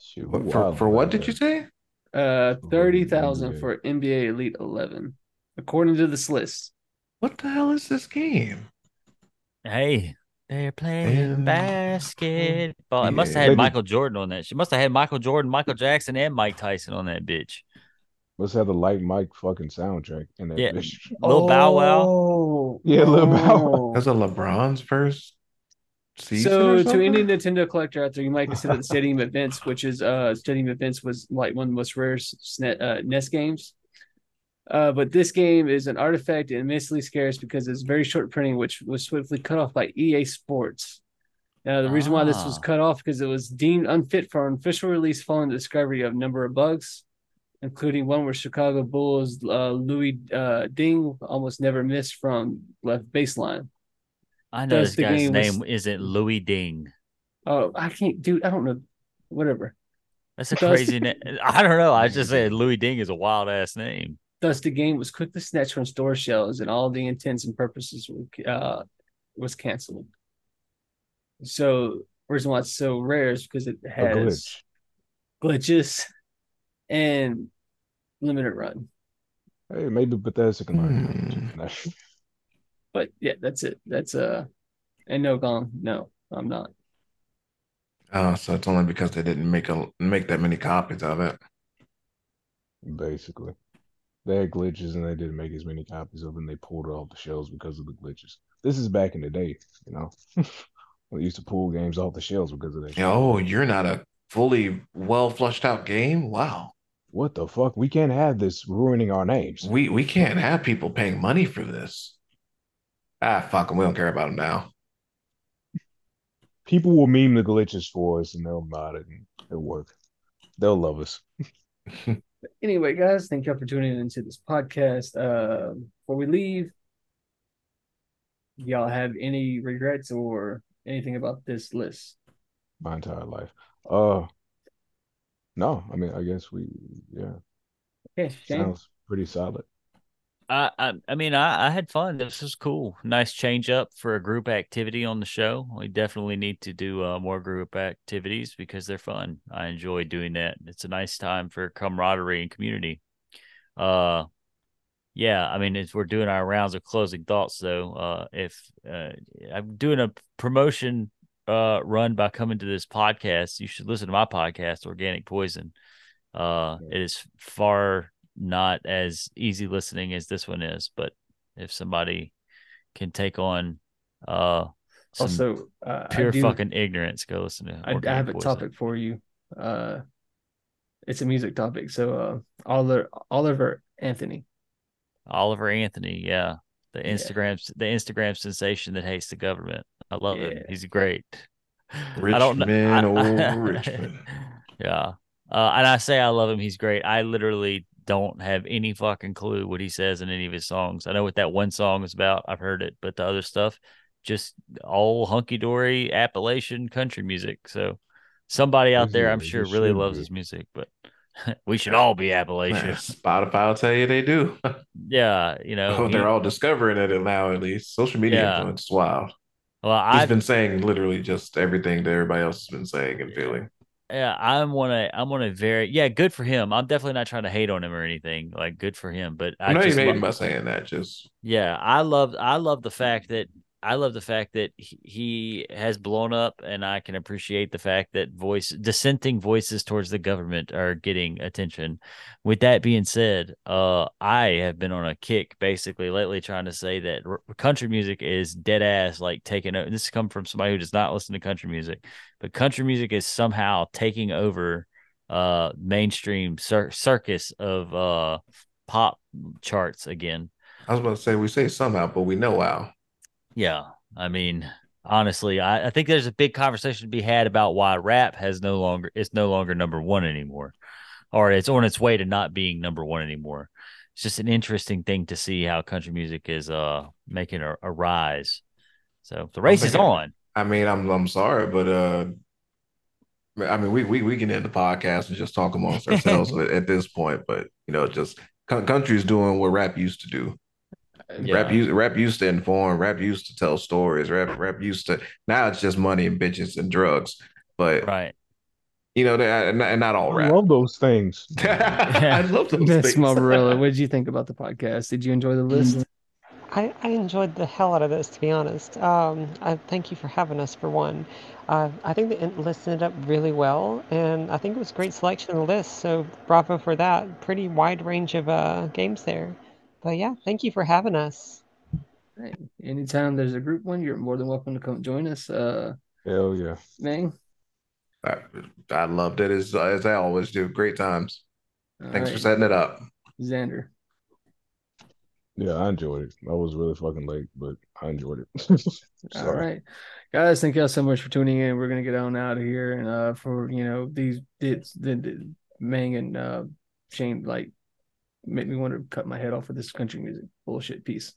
Shit, What- we For for what did you say? Uh, thirty thousand for NBA Elite eleven, according to this list. What the hell is this game? Hey, they're playing And- basketball. It must have had Maybe- Michael Jordan on that. She must have had Michael Jordan, Michael Jackson, and Mike Tyson on that bitch. Let's have the light Mike fucking soundtrack in that Yeah. bitch. Lil Bow Wow. Oh, Yeah, Lil Bow Wow. oh. That's a LeBron's first season. So or to any Nintendo collector out there, you might consider the Stadium Events, which is uh Stadium Events was like one of the most rare SNES, uh, NES games. Uh, but this game is an artifact and immensely scarce because it's very short printing, which was swiftly cut off by EA Sports. Now, the reason why this was Ah. cut off because it was deemed unfit for an official release following the discovery of a number of bugs, including one where Chicago Bulls uh, Louis uh, Ding almost never missed from left baseline. I know Thus, this the guy's game was- name isn't Louis Ding. Oh, I can't, dude. I don't know. Whatever. That's a Thus- crazy name. I don't know. I just said Louis Ding is a wild ass name. Thus, the game was quickly snatched from store shelves, and all the intents and purposes were, uh, was canceled. So, reason why it's so rare is because it A has glitch. glitches and limited run. Hey, maybe Bethesda can learn. But yeah, that's it. That's uh, and no gong. No, I'm not. Oh, so it's only because they didn't make a make that many copies of it. Basically, they had glitches and they didn't make as many copies of it. and They pulled it off the shelves because of the glitches. This is back in the day, you know. we used to pull games off the shelves because of that. shit. Oh, you're not a fully well flushed out game. Wow, What the fuck? We can't have this ruining our names. we we can't have people paying money for this. Ah, fuck them. We don't care about them now. People will meme the glitches for us and they'll mod it and it'll work. They'll love us. Anyway, guys, thank y'all for tuning into this podcast. Uh, before we leave, y'all have any regrets or anything about this list? My entire life. Uh, no, I mean, I guess we, yeah, Okay, Shane. sounds pretty solid. I, I I mean I, I had fun. This was cool. Nice change up for a group activity on the show. We definitely need to do uh, more group activities because they're fun. I enjoy doing that. It's a nice time for camaraderie and community. Uh yeah, I mean as we're doing our rounds of closing thoughts though, uh if uh, I'm doing a promotion uh run by coming to this podcast, you should listen to my podcast, Organic Poison. Uh it is far not as easy listening as this one is, but if somebody can take on uh Some Also, uh, pure do- fucking ignorance. Go listen to. I, I Organic have a Poison. topic for you. Uh, it's a music topic. So, uh, Oliver Oliver Anthony. Oliver Anthony, yeah, the Yeah. The Instagram sensation that hates the government. I love him. Yeah. He's great. Richmond, I don't know. I- Richmond. yeah, uh, and I say I love him. He's great. I literally don't have any fucking clue what he says in any of his songs. I know what that one song is about. I've heard it, but the other stuff, just all hunky dory Appalachian country music. So somebody out there, I'm sure, really loves his music, but we should all be Appalachian. Spotify will tell you they do. yeah, you know, Oh, they're he- all discovering it now, at least. Social media Yeah. influence wild. well, He's I've been saying literally just everything that everybody else has been saying and feeling. Yeah, I'm on a I'm on a very yeah, good for him. I'm definitely not trying to hate on him or anything. Like good for him. But I I'm not just even hating by saying that. Just yeah, I love I love the fact that I love the fact that he, has blown up and I can appreciate the fact that voice dissenting voices towards the government are getting attention. With that being said, uh I have been on a kick basically lately trying to say that r- country music is dead ass like taking over. This has come from somebody who does not listen to country music but country music is somehow taking over uh mainstream cir- circus of uh pop charts again I was about to say we say somehow, but we know how. Yeah i mean honestly I, I think there's a big conversation to be had about why rap has no longer it's no longer number one anymore or it's on its way to not being number one anymore it's just an interesting thing to see how country music is uh making a, a rise so the race is on I mean, I'm I'm sorry, but uh, I mean, we we we can end the podcast and just talk amongst ourselves at, at this point. But you know, just co- country's doing what rap used to do. Yeah. Rap used rap used to inform. Rap used to tell stories. Rap rap used to. Now it's just money and bitches and drugs. But right you know, and, and not all rap. I love those things. I love those Miss things. Barbarella, what did you think about the podcast? Did you enjoy the list? I, I enjoyed the hell out of this, to be honest. Um, I thank you for having us for one. Uh, I think the list ended up really well, and I think it was a great selection of the list. So bravo for that. Pretty wide range of uh, games there. But yeah, thank you for having us. Right. Anytime there's a group one, you're more than welcome to come join us. Uh, Hell yeah. Mang. I, I loved it as as I always do. Great times. All Thanks for setting it up. Xander. Yeah, I enjoyed it. I was really fucking late, but I enjoyed it. all right, Guys, thank y'all so much for tuning in. We're gonna get on out of here and uh for you know these dits the, the Mang and uh Shane like make me want to cut my head off with this country music bullshit piece.